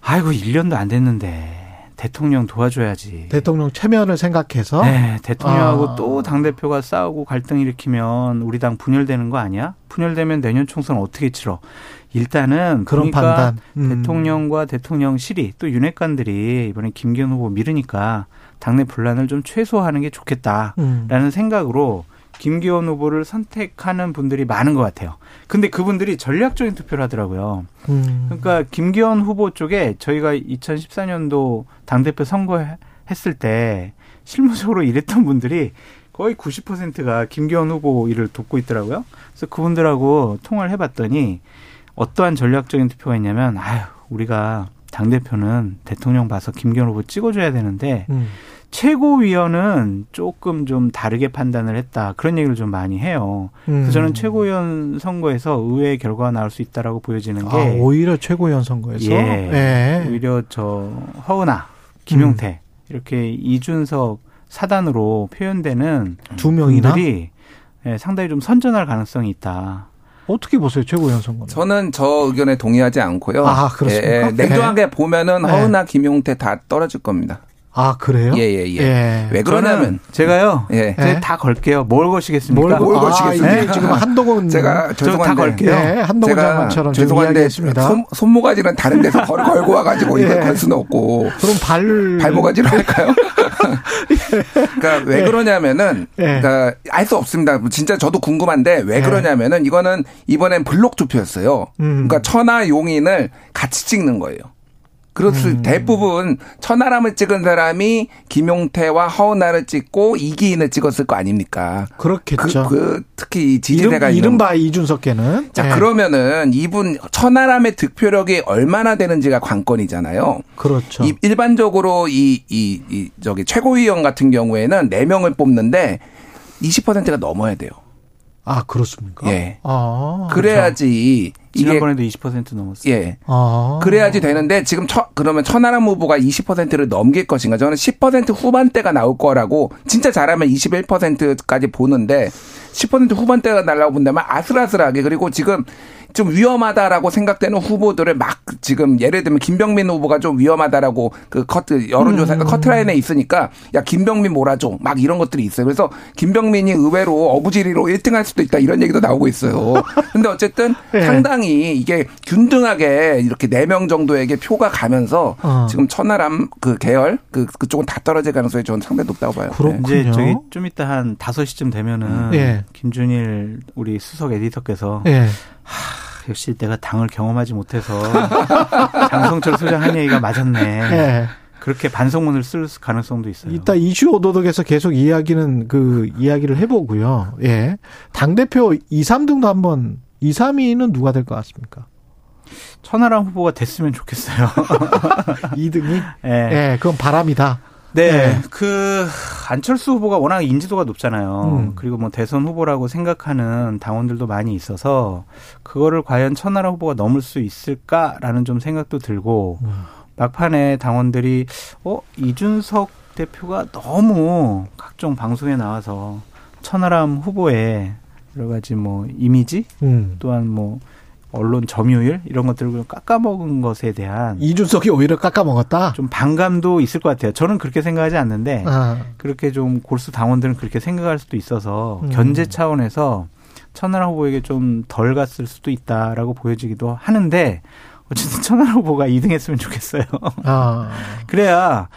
아이고 1년도 안 됐는데 대통령 도와줘야지. 대통령 체면을 생각해서 네, 대통령하고 아. 또 당 대표가 싸우고 갈등 일으키면 우리 당 분열되는 거 아니야? 분열되면 내년 총선 어떻게 치러? 일단은 그런 판단. 음. 대통령과 대통령실이 또 윤핵관들이 이번에 김기현 후보 미르니까 당내 분란을 좀 최소화하는 게 좋겠다라는 음. 생각으로 김기현 후보를 선택하는 분들이 많은 것 같아요. 근데 그분들이 전략적인 투표를 하더라고요. 음. 그러니까 김기현 후보 쪽에 저희가 2014년도 당대표 선거했을 때 실무적으로 일했던 분들이 거의 90%가 김기현 후보 일을 돕고 있더라고요. 그래서 그분들하고 통화를 해봤더니 어떠한 전략적인 투표가 있냐면 아유 우리가 당 대표는 대통령 봐서 김기현 후보 찍어줘야 되는데 음. 최고위원은 조금 좀 다르게 판단을 했다. 그런 얘기를 좀 많이 해요. 그래서 음. 저는 최고위원 선거에서 의외의 결과가 나올 수 있다라고 보여지는 게 아, 오히려 최고위원 선거에서 예. 예. 오히려 저 허은하, 김용태 음. 이렇게 이준석 사단으로 표현되는 두 명이나 분들이 예, 상당히 좀 선전할 가능성이 있다. 어떻게 보세요 최고위원 선거는? 저는 저 의견에 동의하지 않고요. 아, 그렇습니까? 예, 예. 냉정하게 보면은 네. 허은하, 김용태 다 떨어질 겁니다. 아 그래요? 예예 예. 예. 왜 그러냐면 제가요. 예. 제가 다 걸게요. 뭘 거시겠습니까? 뭘 아, 거시겠습니까? 이게 지금 한동훈 제가 저다 죄송한데 걸게요. 예, 한동훈 장관처럼 죄송한데. 손, 손모가지는 다른 데서 걸, 걸고 와가지고 이걸 예. 걸 수는 없고 그럼 발 발모가지로 할까요? 그러니까 왜 그러냐면은 예. 그러니까 알 수 없습니다. 진짜 저도 궁금한데 왜 예. 그러냐면은 이거는 이번엔 블록 투표였어요. 음. 그러니까 천하 용인을 같이 찍는 거예요. 그렇을 음. 대부분 천하람을 찍은 사람이 김용태와 허은하를 찍고 이기인을 찍었을 거 아닙니까? 그렇겠죠. 그, 그 특히 이 이름, 지지대가 있는 이른바 이준석께는 자, 예. 그러면은 이분 천하람의 득표력이 얼마나 되는지가 관건이잖아요. 그렇죠. 이- 일반적으로 이, 이, 이, 저기 최고위원 같은 경우에는 4 명을 뽑는데 20%가 넘어야 돼요. 아 그렇습니까? 예. 아, 그래야지 이게 지난번에도 20% 넘었어요. 예. 아. 그래야지 되는데 지금 처, 그러면 천하람 후보가 20%를 넘길 것인가? 저는 10% 후반대가 나올 거라고 진짜 잘하면 21%까지 보는데 10% 후반대가 날라고 본다면 아슬아슬하게 그리고 지금 좀 위험하다라고 생각되는 후보들을 막 지금 예를 들면 김병민 후보가 좀 위험하다라고 그 커트 여론조사 커트라인에 있으니까 야 김병민 몰아줘 막 이런 것들이 있어요. 그래서 김병민이 의외로 어부지리로 1등할 수도 있다 이런 얘기도 나오고 있어요. 근데 어쨌든 예. 상당히 이게 균등하게 이렇게 네명 정도에게 표가 가면서 어. 지금 천하람 그 계열 그 그쪽은 다 떨어질 가능성이 저는 상당히 높다고 봐요. 그렇군요. 이제 저기 좀 이따 한 5시쯤 되면은 예. 김준일 우리 수석 에디터께서 예. 하, 역시 내가 당을 경험하지 못해서 장성철 소장 한 얘기가 맞았네. 예. 그렇게 반성문을 쓸 가능성도 있어요. 이따 이슈 오도독에서 계속 이야기는 그 이야기를 해보고요. 예. 당대표 2, 3등도 한번 2, 3위는 누가 될 것 같습니까? 천하람 후보가 됐으면 좋겠어요. 2등이? 예. 예, 그건 바람이다. 네, 예. 그 안철수 후보가 워낙 인지도가 높잖아요. 음. 그리고 뭐 대선 후보라고 생각하는 당원들도 많이 있어서 그거를 과연 천하람 후보가 넘을 수 있을까라는 좀 생각도 들고 음. 막판에 당원들이 어 이준석 대표가 너무 각종 방송에 나와서 천하람 후보의 여러 가지 뭐 이미지 음. 또한 뭐 언론 점유율 이런 것들을 깎아먹은 것에 대한 이준석이 오히려 깎아먹었다? 좀 반감도 있을 것 같아요. 저는 그렇게 생각하지 않는데 아, 그렇게 좀 골수 당원들은 그렇게 생각할 수도 있어서 음. 견제 차원에서 천하람 후보에게 좀 덜 갔을 수도 있다라고 보여지기도 하는데 어쨌든 천하람 후보가 2등했으면 좋겠어요. 아. 그래야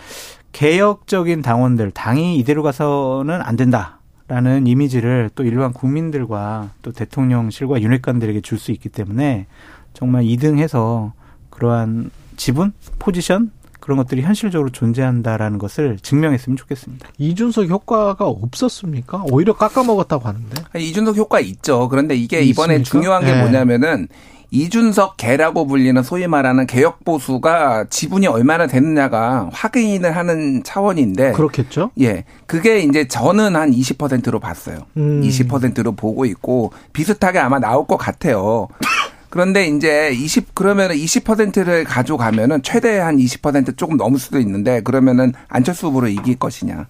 개혁적인 당원들 당이 이대로 가서는 안 된다 라는 이미지를 또 일반 국민들과 또 대통령실과 윤핵관들에게 줄 수 있기 때문에 정말 2등해서 그러한 지분, 포지션 그런 것들이 현실적으로 존재한다라는 것을 증명했으면 좋겠습니다. 이준석 효과가 없었습니까? 오히려 깎아먹었다고 하는데. 아니, 이준석 효과 있죠. 그런데 이게 이번에 있습니까? 중요한 게 예. 뭐냐면은 이준석 개라고 불리는 소위 말하는 개혁 보수가 지분이 얼마나 되느냐가 확인을 하는 차원인데 그렇겠죠? 예. 그게 이제 저는 한 20%로 봤어요. 음. 20%로 보고 있고 비슷하게 아마 나올 것 같아요. 그런데 이제 20 그러면은 20%를 가져가면은 최대 한 20% 조금 넘을 수도 있는데 그러면은 안철수 후보를 이길 것이냐.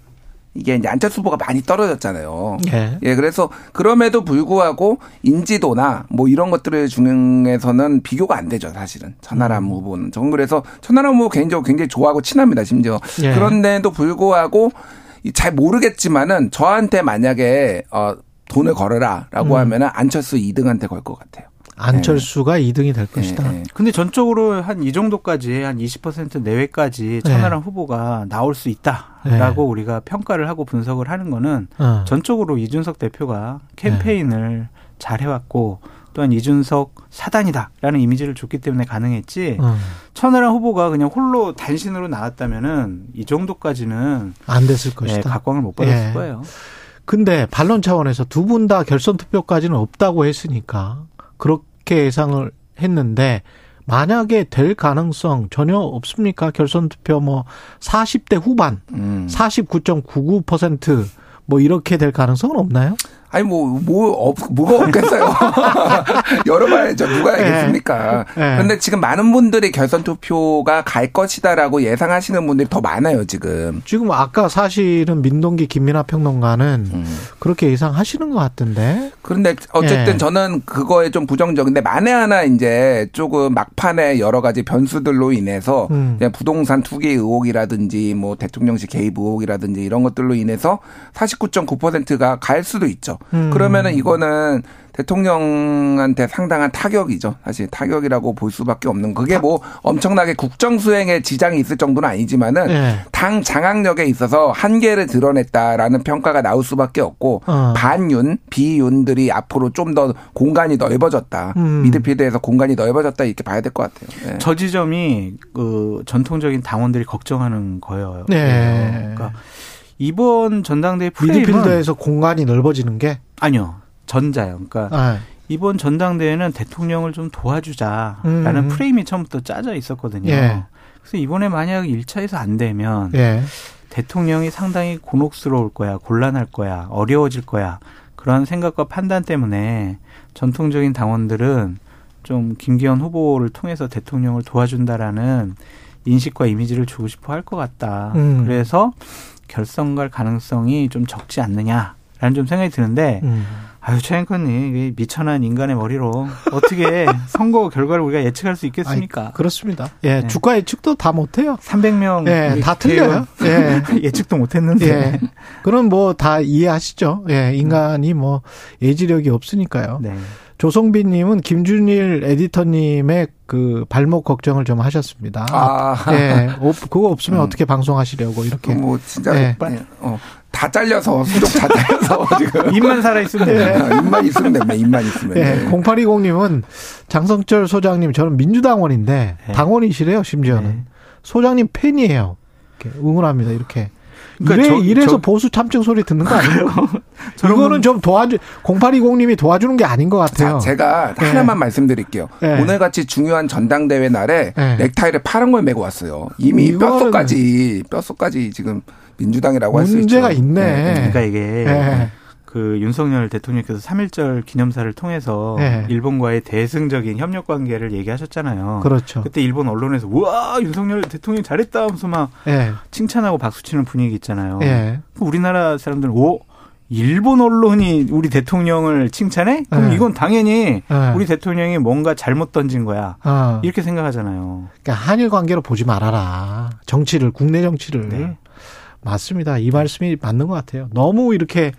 이게 이제 안철수 후보가 많이 떨어졌잖아요. 예. 예, 그래서 그럼에도 불구하고 인지도나 뭐 이런 것들을 중에서는 비교가 안 되죠, 사실은. 천하람 음. 후보는. 저는 그래서 천하람 후보 개인적으로 굉장히 좋아하고 친합니다, 심지어. 예. 그런데도 불구하고 이잘 모르겠지만은 저한테 만약에 어 돈을 걸어라라고 음. 하면은 안철수 2등한테 걸 것 같아요. 안철수가 2등이 될 것이다. 예, 예. 근데 전적으로 한 이 정도까지 한 20% 내외까지 천하람 후보가 나올 수 있다라고 우리가 평가를 하고 분석을 하는 거는 어. 전적으로 이준석 대표가 캠페인을 잘 해왔고 또한 이준석 사단이다라는 이미지를 줬기 때문에 가능했지 어. 천하람 후보가 그냥 홀로 단신으로 나왔다면은 이 정도까지는 안 됐을 예, 것이다. 각광을 못 받았을 예. 거예요. 근데 반론 차원에서 두 분 다 결선 투표까지는 없다고 했으니까 그렇게 예상을 했는데 만약에 될 가능성 전혀 없습니까? 결선 투표 뭐 40대 후반, 음. 49.99%뭐 이렇게 될 가능성은 없나요? 아니 뭐뭐 없 뭐가 없겠어요. 열어봐야죠. 누가 네. 알겠습니까? 네. 근데 지금 많은 분들이 결선 투표가 갈 것이다라고 예상하시는 분들이 더 많아요 지금. 지금 아까 사실은 민동기 김민하 평론가는 음. 그렇게 예상하시는 것 같던데. 그런데 어쨌든 예. 저는 그거에 좀 부정적인데 만에 하나 이제 조금 막판에 여러 가지 변수들로 인해서 음. 부동산 투기 의혹이라든지 뭐 대통령실 개입 의혹이라든지 이런 것들로 인해서 49.9%가 갈 수도 있죠. 음. 그러면은 이거는 대통령한테 상당한 타격이죠. 사실 타격이라고 볼 수밖에 없는 그게 뭐 엄청나게 국정 수행에 지장이 있을 정도는 아니지만은 예. 당 장악력에 있어서 한계를 드러냈다라는 평가가 나올 수밖에 없고 어. 반윤, 비윤들이 앞으로 좀 더 공간이 넓어졌다. 음. 미드필드에서 공간이 넓어졌다 이렇게 봐야 될 것 같아요. 네. 저 지점이 그 전통적인 당원들이 걱정하는 거예요. 네. 그러니까 이번 전당대회 프레임은 미드필더에서 공간이 넓어지는 게 아니요 전자요. 그러니까 아, 이번 전당대회는 대통령을 좀 도와주자라는 음. 프레임이 처음부터 짜져 있었거든요. 예. 그래서 이번에 만약 1차에서 안 되면 예. 대통령이 상당히 곤혹스러울 거야, 곤란할 거야, 어려워질 거야. 그런 생각과 판단 때문에 전통적인 당원들은 좀 김기현 후보를 통해서 대통령을 도와준다라는 인식과 이미지를 주고 싶어 할 것 같다. 음. 그래서 결선 갈 가능성이 좀 적지 않느냐라는 좀 생각이 드는데 음. 아유 최앵커님 이 미천한 인간의 머리로 어떻게 선거 결과를 우리가 예측할 수 있겠습니까? 아이, 그렇습니다. 예, 네. 주가 예측도 다 못해요. 300명 예, 다 틀려요. 예. 예측도 못했는데 예. 그럼 뭐 다 이해하시죠. 예, 인간이 뭐 예지력이 없으니까요. 네. 조성빈님은 김준일 에디터님의 그 발목 걱정을 좀 하셨습니다. 아. 예, 없- 그거 없으면 음. 어떻게 방송하시려고 이렇게. 뭐 진짜 예. 어, 다 잘려서 수족 다 잘려서 지금 입만 살아 있으면 예. 돼요. 입만 있으면 됩니다. 입만 있으면. 예, 네. 0820님은 장성철 소장님 저는 민주당원인데 네. 당원이시래요 심지어는 네. 소장님 팬이에요. 이렇게 응원합니다 이렇게. 그러니까 이래, 저- 이래서 저- 보수 참증 소리 듣는 거 아니에요? 저런 이거는 좀 도와주 0820님이 도와주는 게 아닌 것 같아요. 자, 제가 예. 하나만 말씀드릴게요. 예. 오늘같이 중요한 전당대회 날에 예. 넥타이를 파란 걸 메고 왔어요. 이미 이거는- 뼛속까지 뼛속까지 지금 민주당이라고 할 수 있죠. 문제가 있네. 예, 예. 그러니까 이게 예. 그 윤석열 대통령께서 3.1절 기념사를 통해서 네. 일본과의 대승적인 협력 관계를 얘기하셨잖아요. 그렇죠. 그때 일본 언론에서 우와 윤석열 대통령 잘했다 하면서 막 예. 칭찬하고 박수치는 분위기 있잖아요. 예. 우리나라 사람들은 오 일본 언론이 우리 대통령을 칭찬해? 그럼 네. 이건 당연히 예. 우리 대통령이 뭔가 잘못 던진 거야. 어. 이렇게 생각하잖아요. 그러니까 한일 관계로 보지 말아라. 정치를 국내 정치를. 네. 맞습니다. 이 말씀이 맞는 것 같아요. 너무 이렇게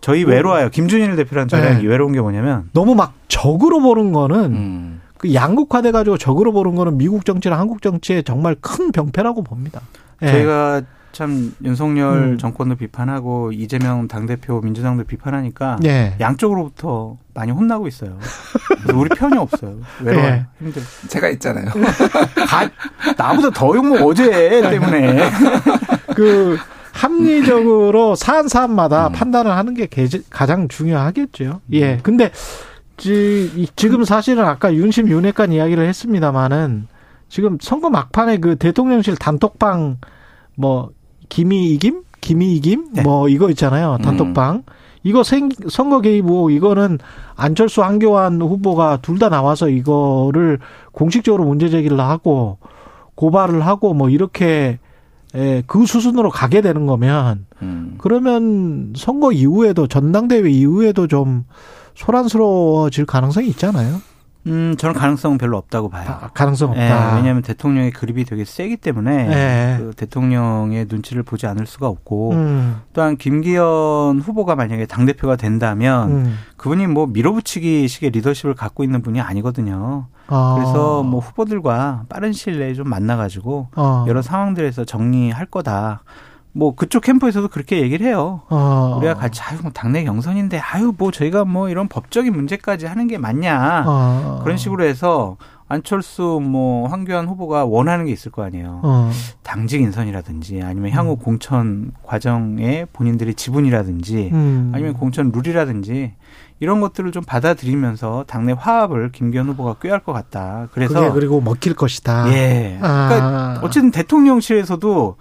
저희 외로워요. 김준일 대표랑 저랑 네. 외로운 게 뭐냐면 너무 막 적으로 보는 거는 음. 그 양극화돼 가지고 적으로 보는 거는 미국 정치랑 한국 정치의 정말 큰 병폐라고 봅니다. 예. 저희가 참 윤석열 음. 정권도 비판하고 이재명 당대표 민주당도 비판하니까 예. 양쪽으로부터 많이 혼나고 있어요. 우리 편이 없어요. 외로워요. 예. 힘들. 제가 있잖아요. 가, 나보다 더 욕먹 어제 때문에. 그 합리적으로 사안 사안마다 음. 판단을 하는 게 개- 가장 중요하겠죠. 예. 근데 지, 이- 지금 사실은 아까 윤심 윤핵관 이야기를 했습니다마는 지금 선거 막판에 그 대통령실 단톡방 뭐 김이 이김 김이 이김 네. 뭐 이거 있잖아요 단톡방 이거 생, 선거 개입 의혹 이거는 안철수 한교안 후보가 둘 다 나와서 이거를 공식적으로 문제 제기를 하고 고발을 하고 뭐 이렇게 에, 그 수순으로 가게 되는 거면 음. 그러면 선거 이후에도 전당대회 이후에도 좀 소란스러워질 가능성이 있잖아요. 음, 저는 가능성은 별로 없다고 봐요. 아, 가능성 예, 없다. 왜냐하면 대통령의 그립이 되게 세기 때문에 예. 그 대통령의 눈치를 보지 않을 수가 없고 음, 또한 김기현 후보가 만약에 당 대표가 된다면 음. 그분이 뭐 밀어붙이기 식의 리더십을 갖고 있는 분이 아니거든요. 아. 그래서 뭐 후보들과 빠른 시일 내에 좀 만나가지고 어. 여러 상황들에서 정리할 거다. 뭐 그쪽 캠프에서도 그렇게 얘기를 해요. 어. 우리가 같이 아유 뭐 당내 경선인데 아유 뭐 저희가 뭐 이런 법적인 문제까지 하는 게 맞냐 어. 그런 식으로 해서 안철수 뭐 황교안 후보가 원하는 게 있을 거 아니에요. 어. 당직 인선이라든지 아니면 향후 공천 과정에 본인들의 지분이라든지 음. 아니면 공천 룰이라든지 이런 것들을 좀 받아들이면서 당내 화합을 김기현 후보가 꾀할 것 같다. 그래서 그리고 먹힐 것이다. 예. 아. 그러니까 어쨌든 대통령실에서도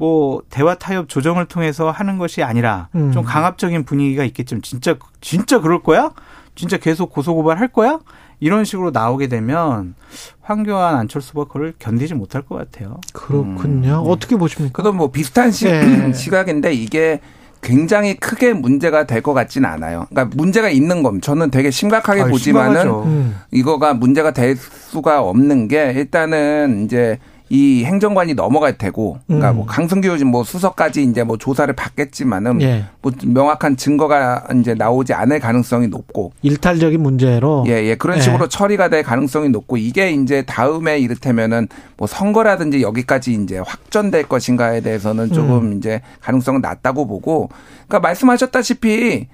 뭐 대화 타협 조정을 통해서 하는 것이 아니라 음. 좀 강압적인 분위기가 있겠지만 진짜 진짜 그럴 거야? 진짜 계속 고소고발 할 거야? 이런 식으로 나오게 되면 황교안 안철수 후보가 그걸 견디지 못할 것 같아요. 그렇군요. 어떻게 보십니까? 그도 뭐 비슷한 시, 예. 시각인데 이게 굉장히 크게 문제가 될 것 같지는 않아요. 그러니까 문제가 있는 겁니다. 저는 되게 심각하게 아유, 보지만은 심각하죠. 음. 이거가 문제가 될 수가 없는 게 일단은 이제 이 행정관이 넘어갈 테고, 그러니까 음. 뭐 강승규 뭐 수석까지 이제 뭐 조사를 받겠지만은 예. 뭐 명확한 증거가 이제 나오지 않을 가능성이 높고, 일탈적인 문제로 예, 예. 그런 예. 식으로 처리가 될 가능성이 높고 이게 이제 다음에 이를테면은 뭐 선거라든지 여기까지 이제 확전될 것인가에 대해서는 조금 음. 이제 가능성은 낮다고 보고 그러니까 말씀하셨다시피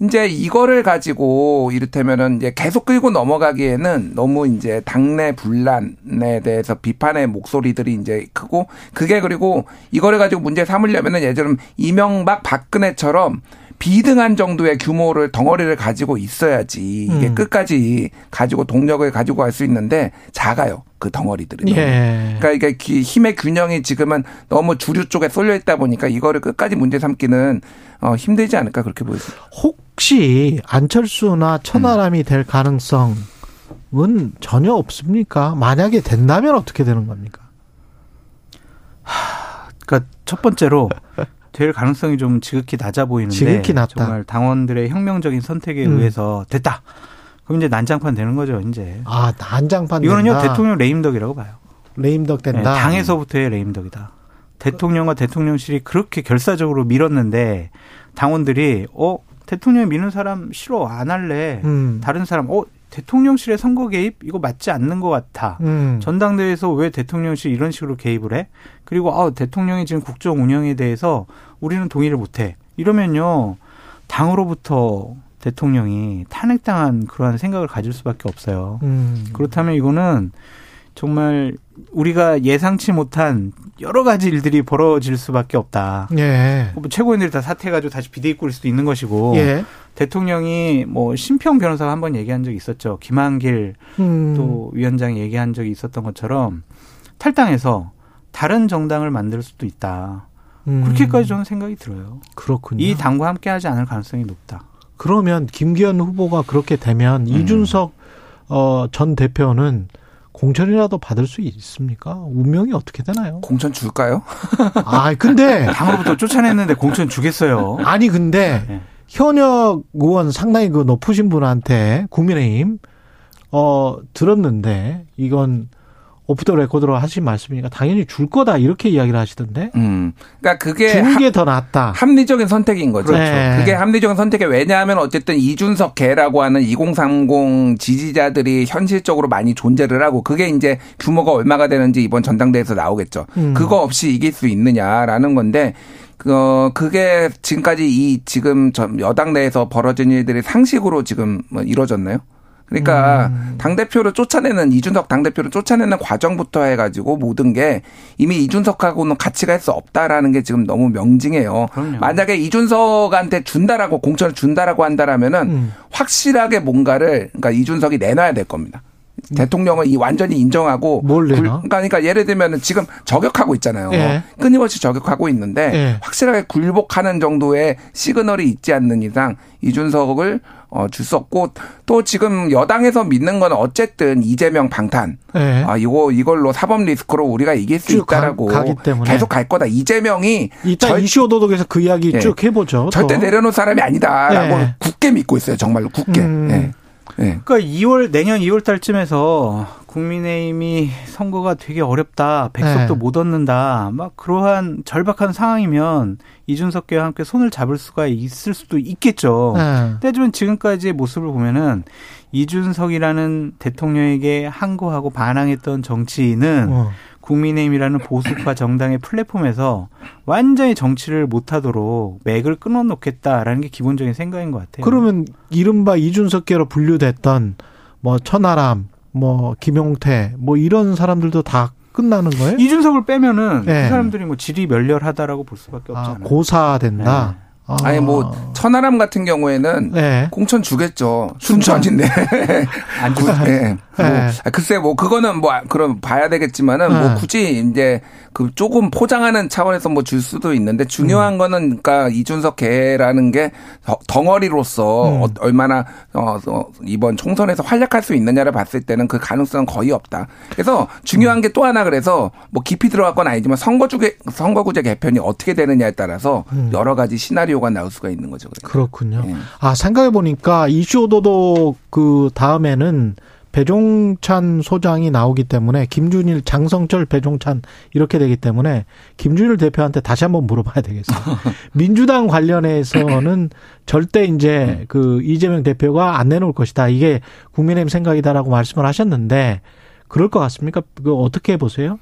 이제 이거를 가지고 이를테면은 이제 계속 끌고 넘어가기에는 너무 이제 당내 분란에 대해서 비판의 목소리들이 이제 크고 그게 그리고 이거를 가지고 문제 삼으려면은 예전에 이명박 박근혜처럼 비등한 정도의 규모를 덩어리를 가지고 있어야지 이게 음. 끝까지 가지고 동력을 가지고 갈 수 있는데 작아요 그 덩어리들이. 예. 그러니까 이게 기- 힘의 균형이 지금은 너무 주류 쪽에 쏠려 있다 보니까 이거를 끝까지 문제 삼기는 어, 힘들지 않을까 그렇게 보여집니다. 혹시 안철수나 천하람이 될 가능성 은 전혀 없습니까? 만약에 된다면 어떻게 되는 겁니까? 그러니까 첫 번째로 될 가능성이 좀 지극히 낮아 보이는데 지극히 낮다. 정말 당원들의 혁명적인 선택에 음. 의해서 됐다. 그럼 이제 난장판 되는 거죠, 이제. 아, 난장판 이거는요 된다. 대통령 레임덕이라고 봐요. 레임덕 네, 된다. 당에서부터의 레임덕이다. 대통령과 대통령실이 그렇게 결사적으로 밀었는데 당원들이 어 대통령 미는 사람 싫어 안 할래. 음. 다른 사람 어 대통령실의 선거 개입 이거 맞지 않는 것 같아. 음. 전당대회에서 왜 대통령실 이런 식으로 개입을 해? 그리고 아 대통령이 지금 국정 운영에 대해서 우리는 동의를 못해. 이러면요 당으로부터 대통령이 탄핵당한 그러한 생각을 가질 수밖에 없어요. 음. 그렇다면 이거는 정말 우리가 예상치 못한 여러 가지 일들이 벌어질 수밖에 없다. 예. 뭐 최고위원들이 다 사퇴해가지고 다시 비대위 꾸릴 수도 있는 것이고 예. 대통령이 뭐 심평 변호사가 한 번 얘기한 적이 있었죠. 김한길 음. 또 위원장이 얘기한 적이 있었던 것처럼 탈당해서 다른 정당을 만들 수도 있다. 음. 그렇게까지 저는 생각이 들어요. 그렇군요. 이 당과 함께하지 않을 가능성이 높다. 그러면 김기현 후보가 그렇게 되면 음. 이준석 어, 전 대표는 공천이라도 받을 수 있습니까? 운명이 어떻게 되나요? 공천 줄까요? 아, 근데 당으로부터 쫓아냈는데 공천 주겠어요. 아니 근데 네. 현역 의원 상당히 그 높으신 분한테 국민의힘 어 들었는데 이건 오프 더 레코드로 하신 말씀이니까 당연히 줄 거다 이렇게 이야기를 하시던데 음. 그러니까 그게 주는 게 더 낫다. 합리적인 선택인 거죠. 그렇죠. 네. 그게 합리적인 선택이 왜냐하면 어쨌든 이준석 개라고 하는 2030 지지자들이 현실적으로 많이 존재를 하고 그게 이제 규모가 얼마가 되는지 이번 전당대회에서 나오겠죠. 음. 그거 없이 이길 수 있느냐라는 건데 그 그게 지금까지 이 지금 전 여당 내에서 벌어진 일들이 상식으로 지금 뭐 이루어졌나요? 그러니까 음. 당 대표를 쫓아내는 이준석 당 대표를 쫓아내는 과정부터 해가지고 모든 게 이미 이준석하고는 같이 갈수 없다라는 게 지금 너무 명징해요. 그럼요. 만약에 이준석한테 준다라고 공천을 준다라고 한다라면은 음. 확실하게 뭔가를 그러니까 이준석이 내놔야 될 겁니다. 대통령을 이 완전히 인정하고 음. 뭘 내놔? 굴- 그러니까, 그러니까 예를 들면은 지금 저격하고 있잖아요. 예. 끊임없이 저격하고 있는데 예. 확실하게 굴복하는 정도의 시그널이 있지 않는 이상 이준석을 어, 줄 수 없고 또 지금 여당에서 믿는 건 어쨌든 이재명 방탄. 예. 아 이거 이걸로 사법 리스크로 우리가 이길 수쭉 가- 있다라고 가기 때문에. 계속 갈 거다. 이재명이 이따 절- 이슈 오도독에서 그 이야기 예. 쭉 해보죠. 절대 더. 내려놓을 사람이 아니다라고 예. 굳게 믿고 있어요. 정말로 굳게. 음. 예. 예. 그러니까 2월 내년 2월 달쯤에서 국민의힘이 선거가 되게 어렵다. 백석도 네. 못 얻는다. 막 그러한 절박한 상황이면 이준석과 함께 손을 잡을 수가 있을 수도 있겠죠. 예. 하지만 지금까지의 모습을 보면은 이준석이라는 대통령에게 항거하고 반항했던 정치인은 어. 국민의힘이라는 보수파 정당의 플랫폼에서 완전히 정치를 못하도록 맥을 끊어놓겠다라는 게 기본적인 생각인 것 같아요. 그러면 이른바 이준석계로 분류됐던 뭐 천하람, 뭐 김용태 뭐 이런 사람들도 다 끝나는 거예요? 이준석을 빼면은 네. 그 사람들이 뭐 질이 멸렬하다라고 볼 수밖에 아, 없잖아요. 고사된다. 네. 아니 뭐 천하람 같은 경우에는 네. 공천 주겠죠. 순천인데. 안 구- 예. 뭐, 네. 아, 글쎄 뭐 그거는 뭐 아, 그럼 봐야 되겠지만은 네. 뭐 굳이 이제 그 조금 포장하는 차원에서 뭐 줄 수도 있는데 음. 중요한 거는 그러니까 이준석 개라는 게 더- 덩어리로서 음. 어, 얼마나 어, 어, 이번 총선에서 활약할 수 있느냐를 봤을 때는 그 가능성은 거의 없다. 그래서 중요한 게 또 하나 그래서 뭐 깊이 들어갈 건 아니지만 선거주게 선거구제 개편이 어떻게 되느냐에 따라서 음. 여러 가지 시나리오가 나올 수가 있는 거죠. 그러니까. 그렇군요. 예. 아, 생각해 보니까 이슈 오도도 그 다음에는 배종찬 소장이 나오기 때문에 김준일, 장성철, 배종찬 이렇게 되기 때문에 김준일 대표한테 다시 한번 물어봐야 되겠어요. 민주당 관련해서는 절대 이제 그 이재명 대표가 안 내놓을 것이다. 이게 국민의힘 생각이다라고 말씀을 하셨는데 그럴 것 같습니까? 그 어떻게 보세요?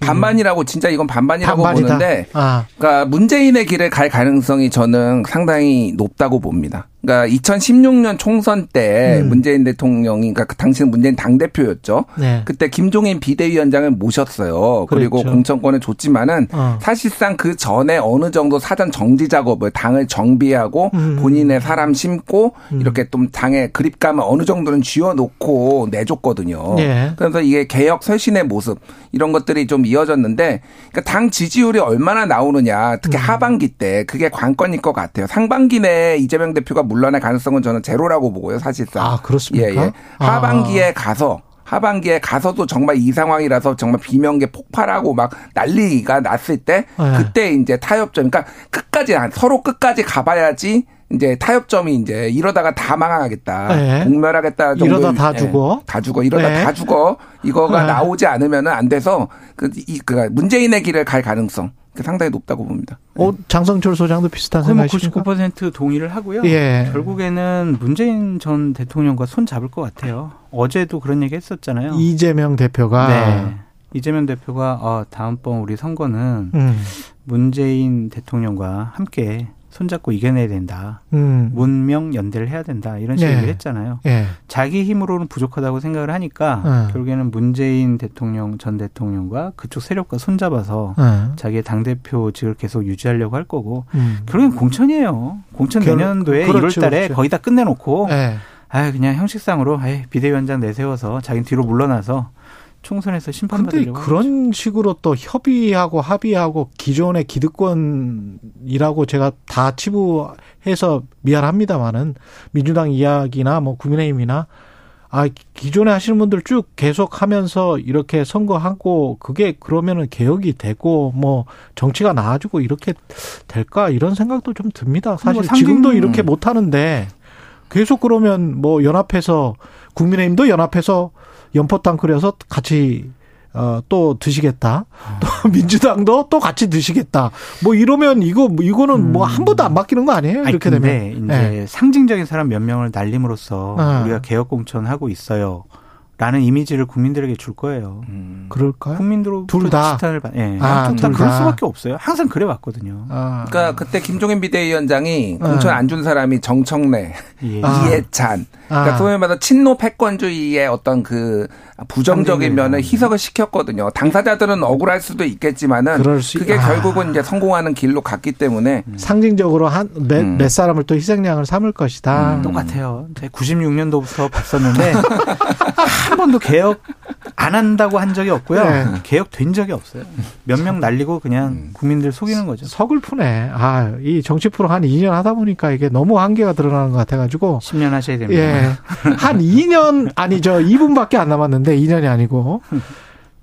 반반이라고 진짜 이건 반반이라고 반반이다. 보는데 아, 그러니까 문재인의 길을 갈 가능성이 저는 상당히 높다고 봅니다. 그러니까 2016년 총선 때 음. 문재인 대통령이 그러니까 그 당시는 문재인 당 대표였죠. 네. 그때 김종인 비대위원장을 모셨어요. 그리고 그랬죠. 공천권을 줬지만은 어. 사실상 그 전에 어느 정도 사전 정지 작업을 당을 정비하고 음. 본인의 사람 심고 음. 이렇게 좀 당의 그립감을 어느 정도는 쥐어놓고 내줬거든요. 예. 그래서 이게 개혁 쇄신의 모습 이런 것들이 좀 이어졌는데 그러니까 당 지지율이 얼마나 나오느냐 특히 하반기 때 그게 관건일 것 같아요. 상반기 내에 이재명 대표가 물러날 가능성은 저는 제로라고 보고요, 사실상. 아, 그렇습니까? 예, 예. 아. 하반기에 가서 하반기에 가서도 정말 이 상황이라서 정말 비명계 폭발하고 막 난리가 났을 때 네. 그때 이제 타협점 그러니까 끝까지 안- 서로 끝까지 가봐야지 이제 타협점이 이제 이러다가 다 망하겠다. 네. 공멸하겠다 정도 이러다 다 죽어. 다 죽어. 이러다 네. 다 죽어. 이거가 네. 나오지 않으면은 안 돼서 그, 이, 그 문재인의 길을 갈 가능성 그 상당히 높다고 봅니다. 어, 장성철 소장도 비슷한 뭐 생각이십니까? 99% 동의를 하고요. 예. 결국에는 문재인 전 대통령과 손 잡을 것 같아요. 어제도 그런 얘기 했었잖아요. 이재명 대표가 네. 이재명 대표가 어, 다음번 우리 선거는 음, 문재인 대통령과 함께 손잡고 이겨내야 된다. 음, 문명 연대를 해야 된다. 이런 식으로 네. 얘기를 했잖아요. 예. 자기 힘으로는 부족하다고 생각을 하니까 네. 결국에는 문재인 대통령 전 대통령과 그쪽 세력과 손잡아서 예. 자기의 당 대표직을 계속 유지하려고 할 거고 음. 결국엔 공천이에요. 공천 결- 내년도에 그렇죠, 1월달에 그렇죠. 거의 다 끝내놓고 예. 아 그냥 형식상으로 아이, 비대위원장 내세워서 자기 뒤로 물러나서 총선에서 근데 심판받으려고 그런 식으로 또 협의하고 합의하고 기존의 기득권이라고 제가 다 치부해서 미안합니다만은 민주당 이야기나 뭐 국민의힘이나 아 기존에 하시는 분들 쭉 계속 하면서 이렇게 선거하고 그게 그러면은 개혁이 되고 뭐 정치가 나아지고 이렇게 될까? 이런 생각도 좀 듭니다. 사실 뭐 지금도 이렇게 못 하는데 계속 그러면 뭐 연합해서 국민의힘도 연합해서 연포탕 끓여서 같이 어, 또 드시겠다. 또 민주당도 또 같이 드시겠다. 뭐 이러면 이거 이거는 뭐한 번도 안 바뀌는 거 아니에요? 아니, 이렇게 근데 되면. 이제 예. 상징적인 사람 몇 명을 날림으로써 아. 우리가 개혁 공천하고 있어요. 라는 이미지를 국민들에게 줄 거예요. 그럴까요? 국민들로 둘 다? 지탄을 받. 예. 아, 둘다둘 그럴 다. 수밖에 없어요. 항상 그래 왔거든요. 아. 그러니까 그때 김종인 비대위원장이 네. 공천 안 준 사람이 정청래, 예. 아. 이해찬. 그러니까 아. 소위 말해서 친노 패권주의의 어떤 그 부정적인 면을 희석을 시켰거든요. 당사자들은 억울할 수도 있겠지만은 그럴 수- 그게 아. 결국은 이제 성공하는 길로 갔기 때문에 상징적으로 한몇 음. 몇 사람을 또 희생양을 삼을 것이다. 음. 똑같아요. 96년도부터 봤었는데 한 번도 개혁 안 한다고 한 적이 없고요. 네. 개혁 된 적이 없어요. 몇 명 날리고 그냥 국민들 속이는 거죠. 서글프네. 아, 이 정치 프로 한 2년 하다 보니까 이게 너무 한계가 드러나는 것 같아가지고. 10년 하셔야 됩니다. 예. 한 2년, 아니, 저 2분밖에 안 남았는데, 2년이 아니고.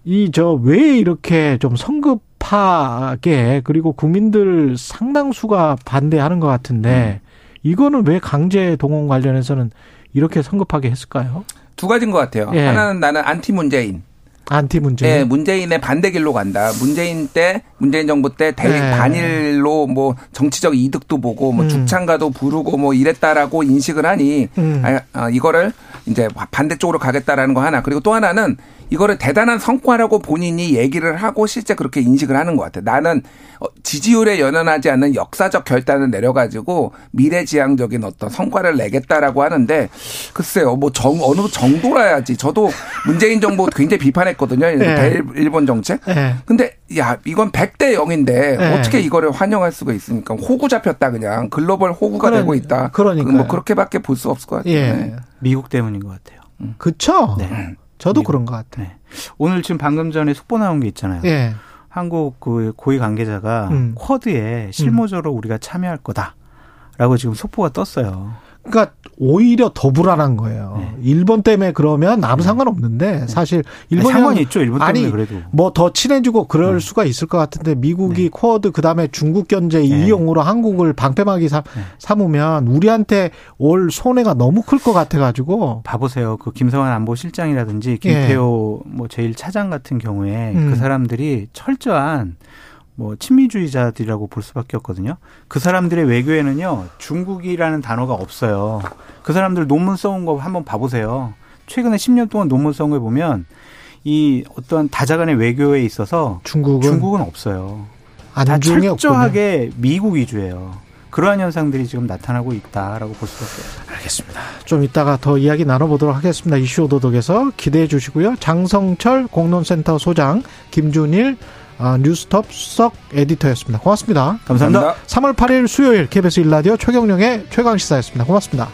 이, 저, 왜 이렇게 좀 성급하게, 그리고 국민들 상당수가 반대하는 것 같은데, 이거는 왜 강제 동원 관련해서는 이렇게 성급하게 했을까요? 두 가지인 것 같아요. 예. 하나는 나는 안티 문재인. 안티 문재인. 네, 문재인의 반대 길로 간다. 문재인 때, 문재인 정부 때 대, 네. 반일로 뭐 정치적 이득도 보고 뭐 음. 죽창가도 부르고 뭐 이랬다라고 인식을 하니 음. 아, 아, 이거를 이제 반대쪽으로 가겠다라는 거 하나. 그리고 또 하나는 이거를 대단한 성과라고 본인이 얘기를 하고 실제 그렇게 인식을 하는 것 같아요. 나는 어, 지지율에 연연하지 않는 역사적 결단을 내려가지고 미래지향적인 어떤 성과를 내겠다라고 하는데 글쎄요, 뭐 정, 어느 정도라야지. 저도 문재인 정부 굉장히 비판했 거든요. 네. 대- 일본 정책. 네. 근데 야 이건 100대 0인데 네. 어떻게 이거를 환영할 수가 있습니까? 호구 잡혔다 그냥 글로벌 호구가 그러- 되고 있다. 그러니까요. 뭐 그렇게밖에 볼 수 없을 것 같아요. 예. 네. 미국 때문인 것 같아요. 그쵸? 네. 저도 미국. 그런 것 같아요. 네. 오늘 지금 방금 전에 속보 나온 게 있잖아요. 예. 한국 그 고위 관계자가 음. 쿼드에 실무적으로 우리가 참여할 거다라고 지금 속보가 떴어요. 그러니까 오히려 더 불안한 거예요. 네. 일본 때문에 그러면 아무 상관없는데 사실 일본이 상관이 있죠. 일본 때문에 아니, 그래도. 뭐 더 친해지고 그럴 네. 수가 있을 것 같은데 미국이 네. 쿼드 그다음에 중국 견제 네. 이용으로 한국을 방패막이 삼, 네. 삼으면 우리한테 올 손해가 너무 클 것 같아 가지고 봐보세요. 그 김성환 안보실장이라든지 김태호 뭐 제일 차장 같은 경우에 예. 음. 그 사람들이 철저한 뭐 친미주의자들이라고 볼 수밖에 없거든요. 그 사람들의 외교에는요 중국이라는 단어가 없어요. 그 사람들 논문 써온 거 한번 봐보세요. 최근에 10년 동안 논문 써온 걸 보면 이 어떤 다자간의 외교에 있어서 중국은 중국은 없어요. 다 철저하게 미국 위주예요. 그러한 현상들이 지금 나타나고 있다라고 볼 수밖에 없어요. 알겠습니다. 좀 이따가 더 이야기 나눠보도록 하겠습니다. 이슈 오도독에서 기대해 주시고요. 장성철 공론센터 소장, 김준일 아, 뉴스톱 수석 에디터였습니다. 고맙습니다. 감사합니다. 3월 8일 수요일 KBS 일라디오 최경령의 최강 시사였습니다. 고맙습니다.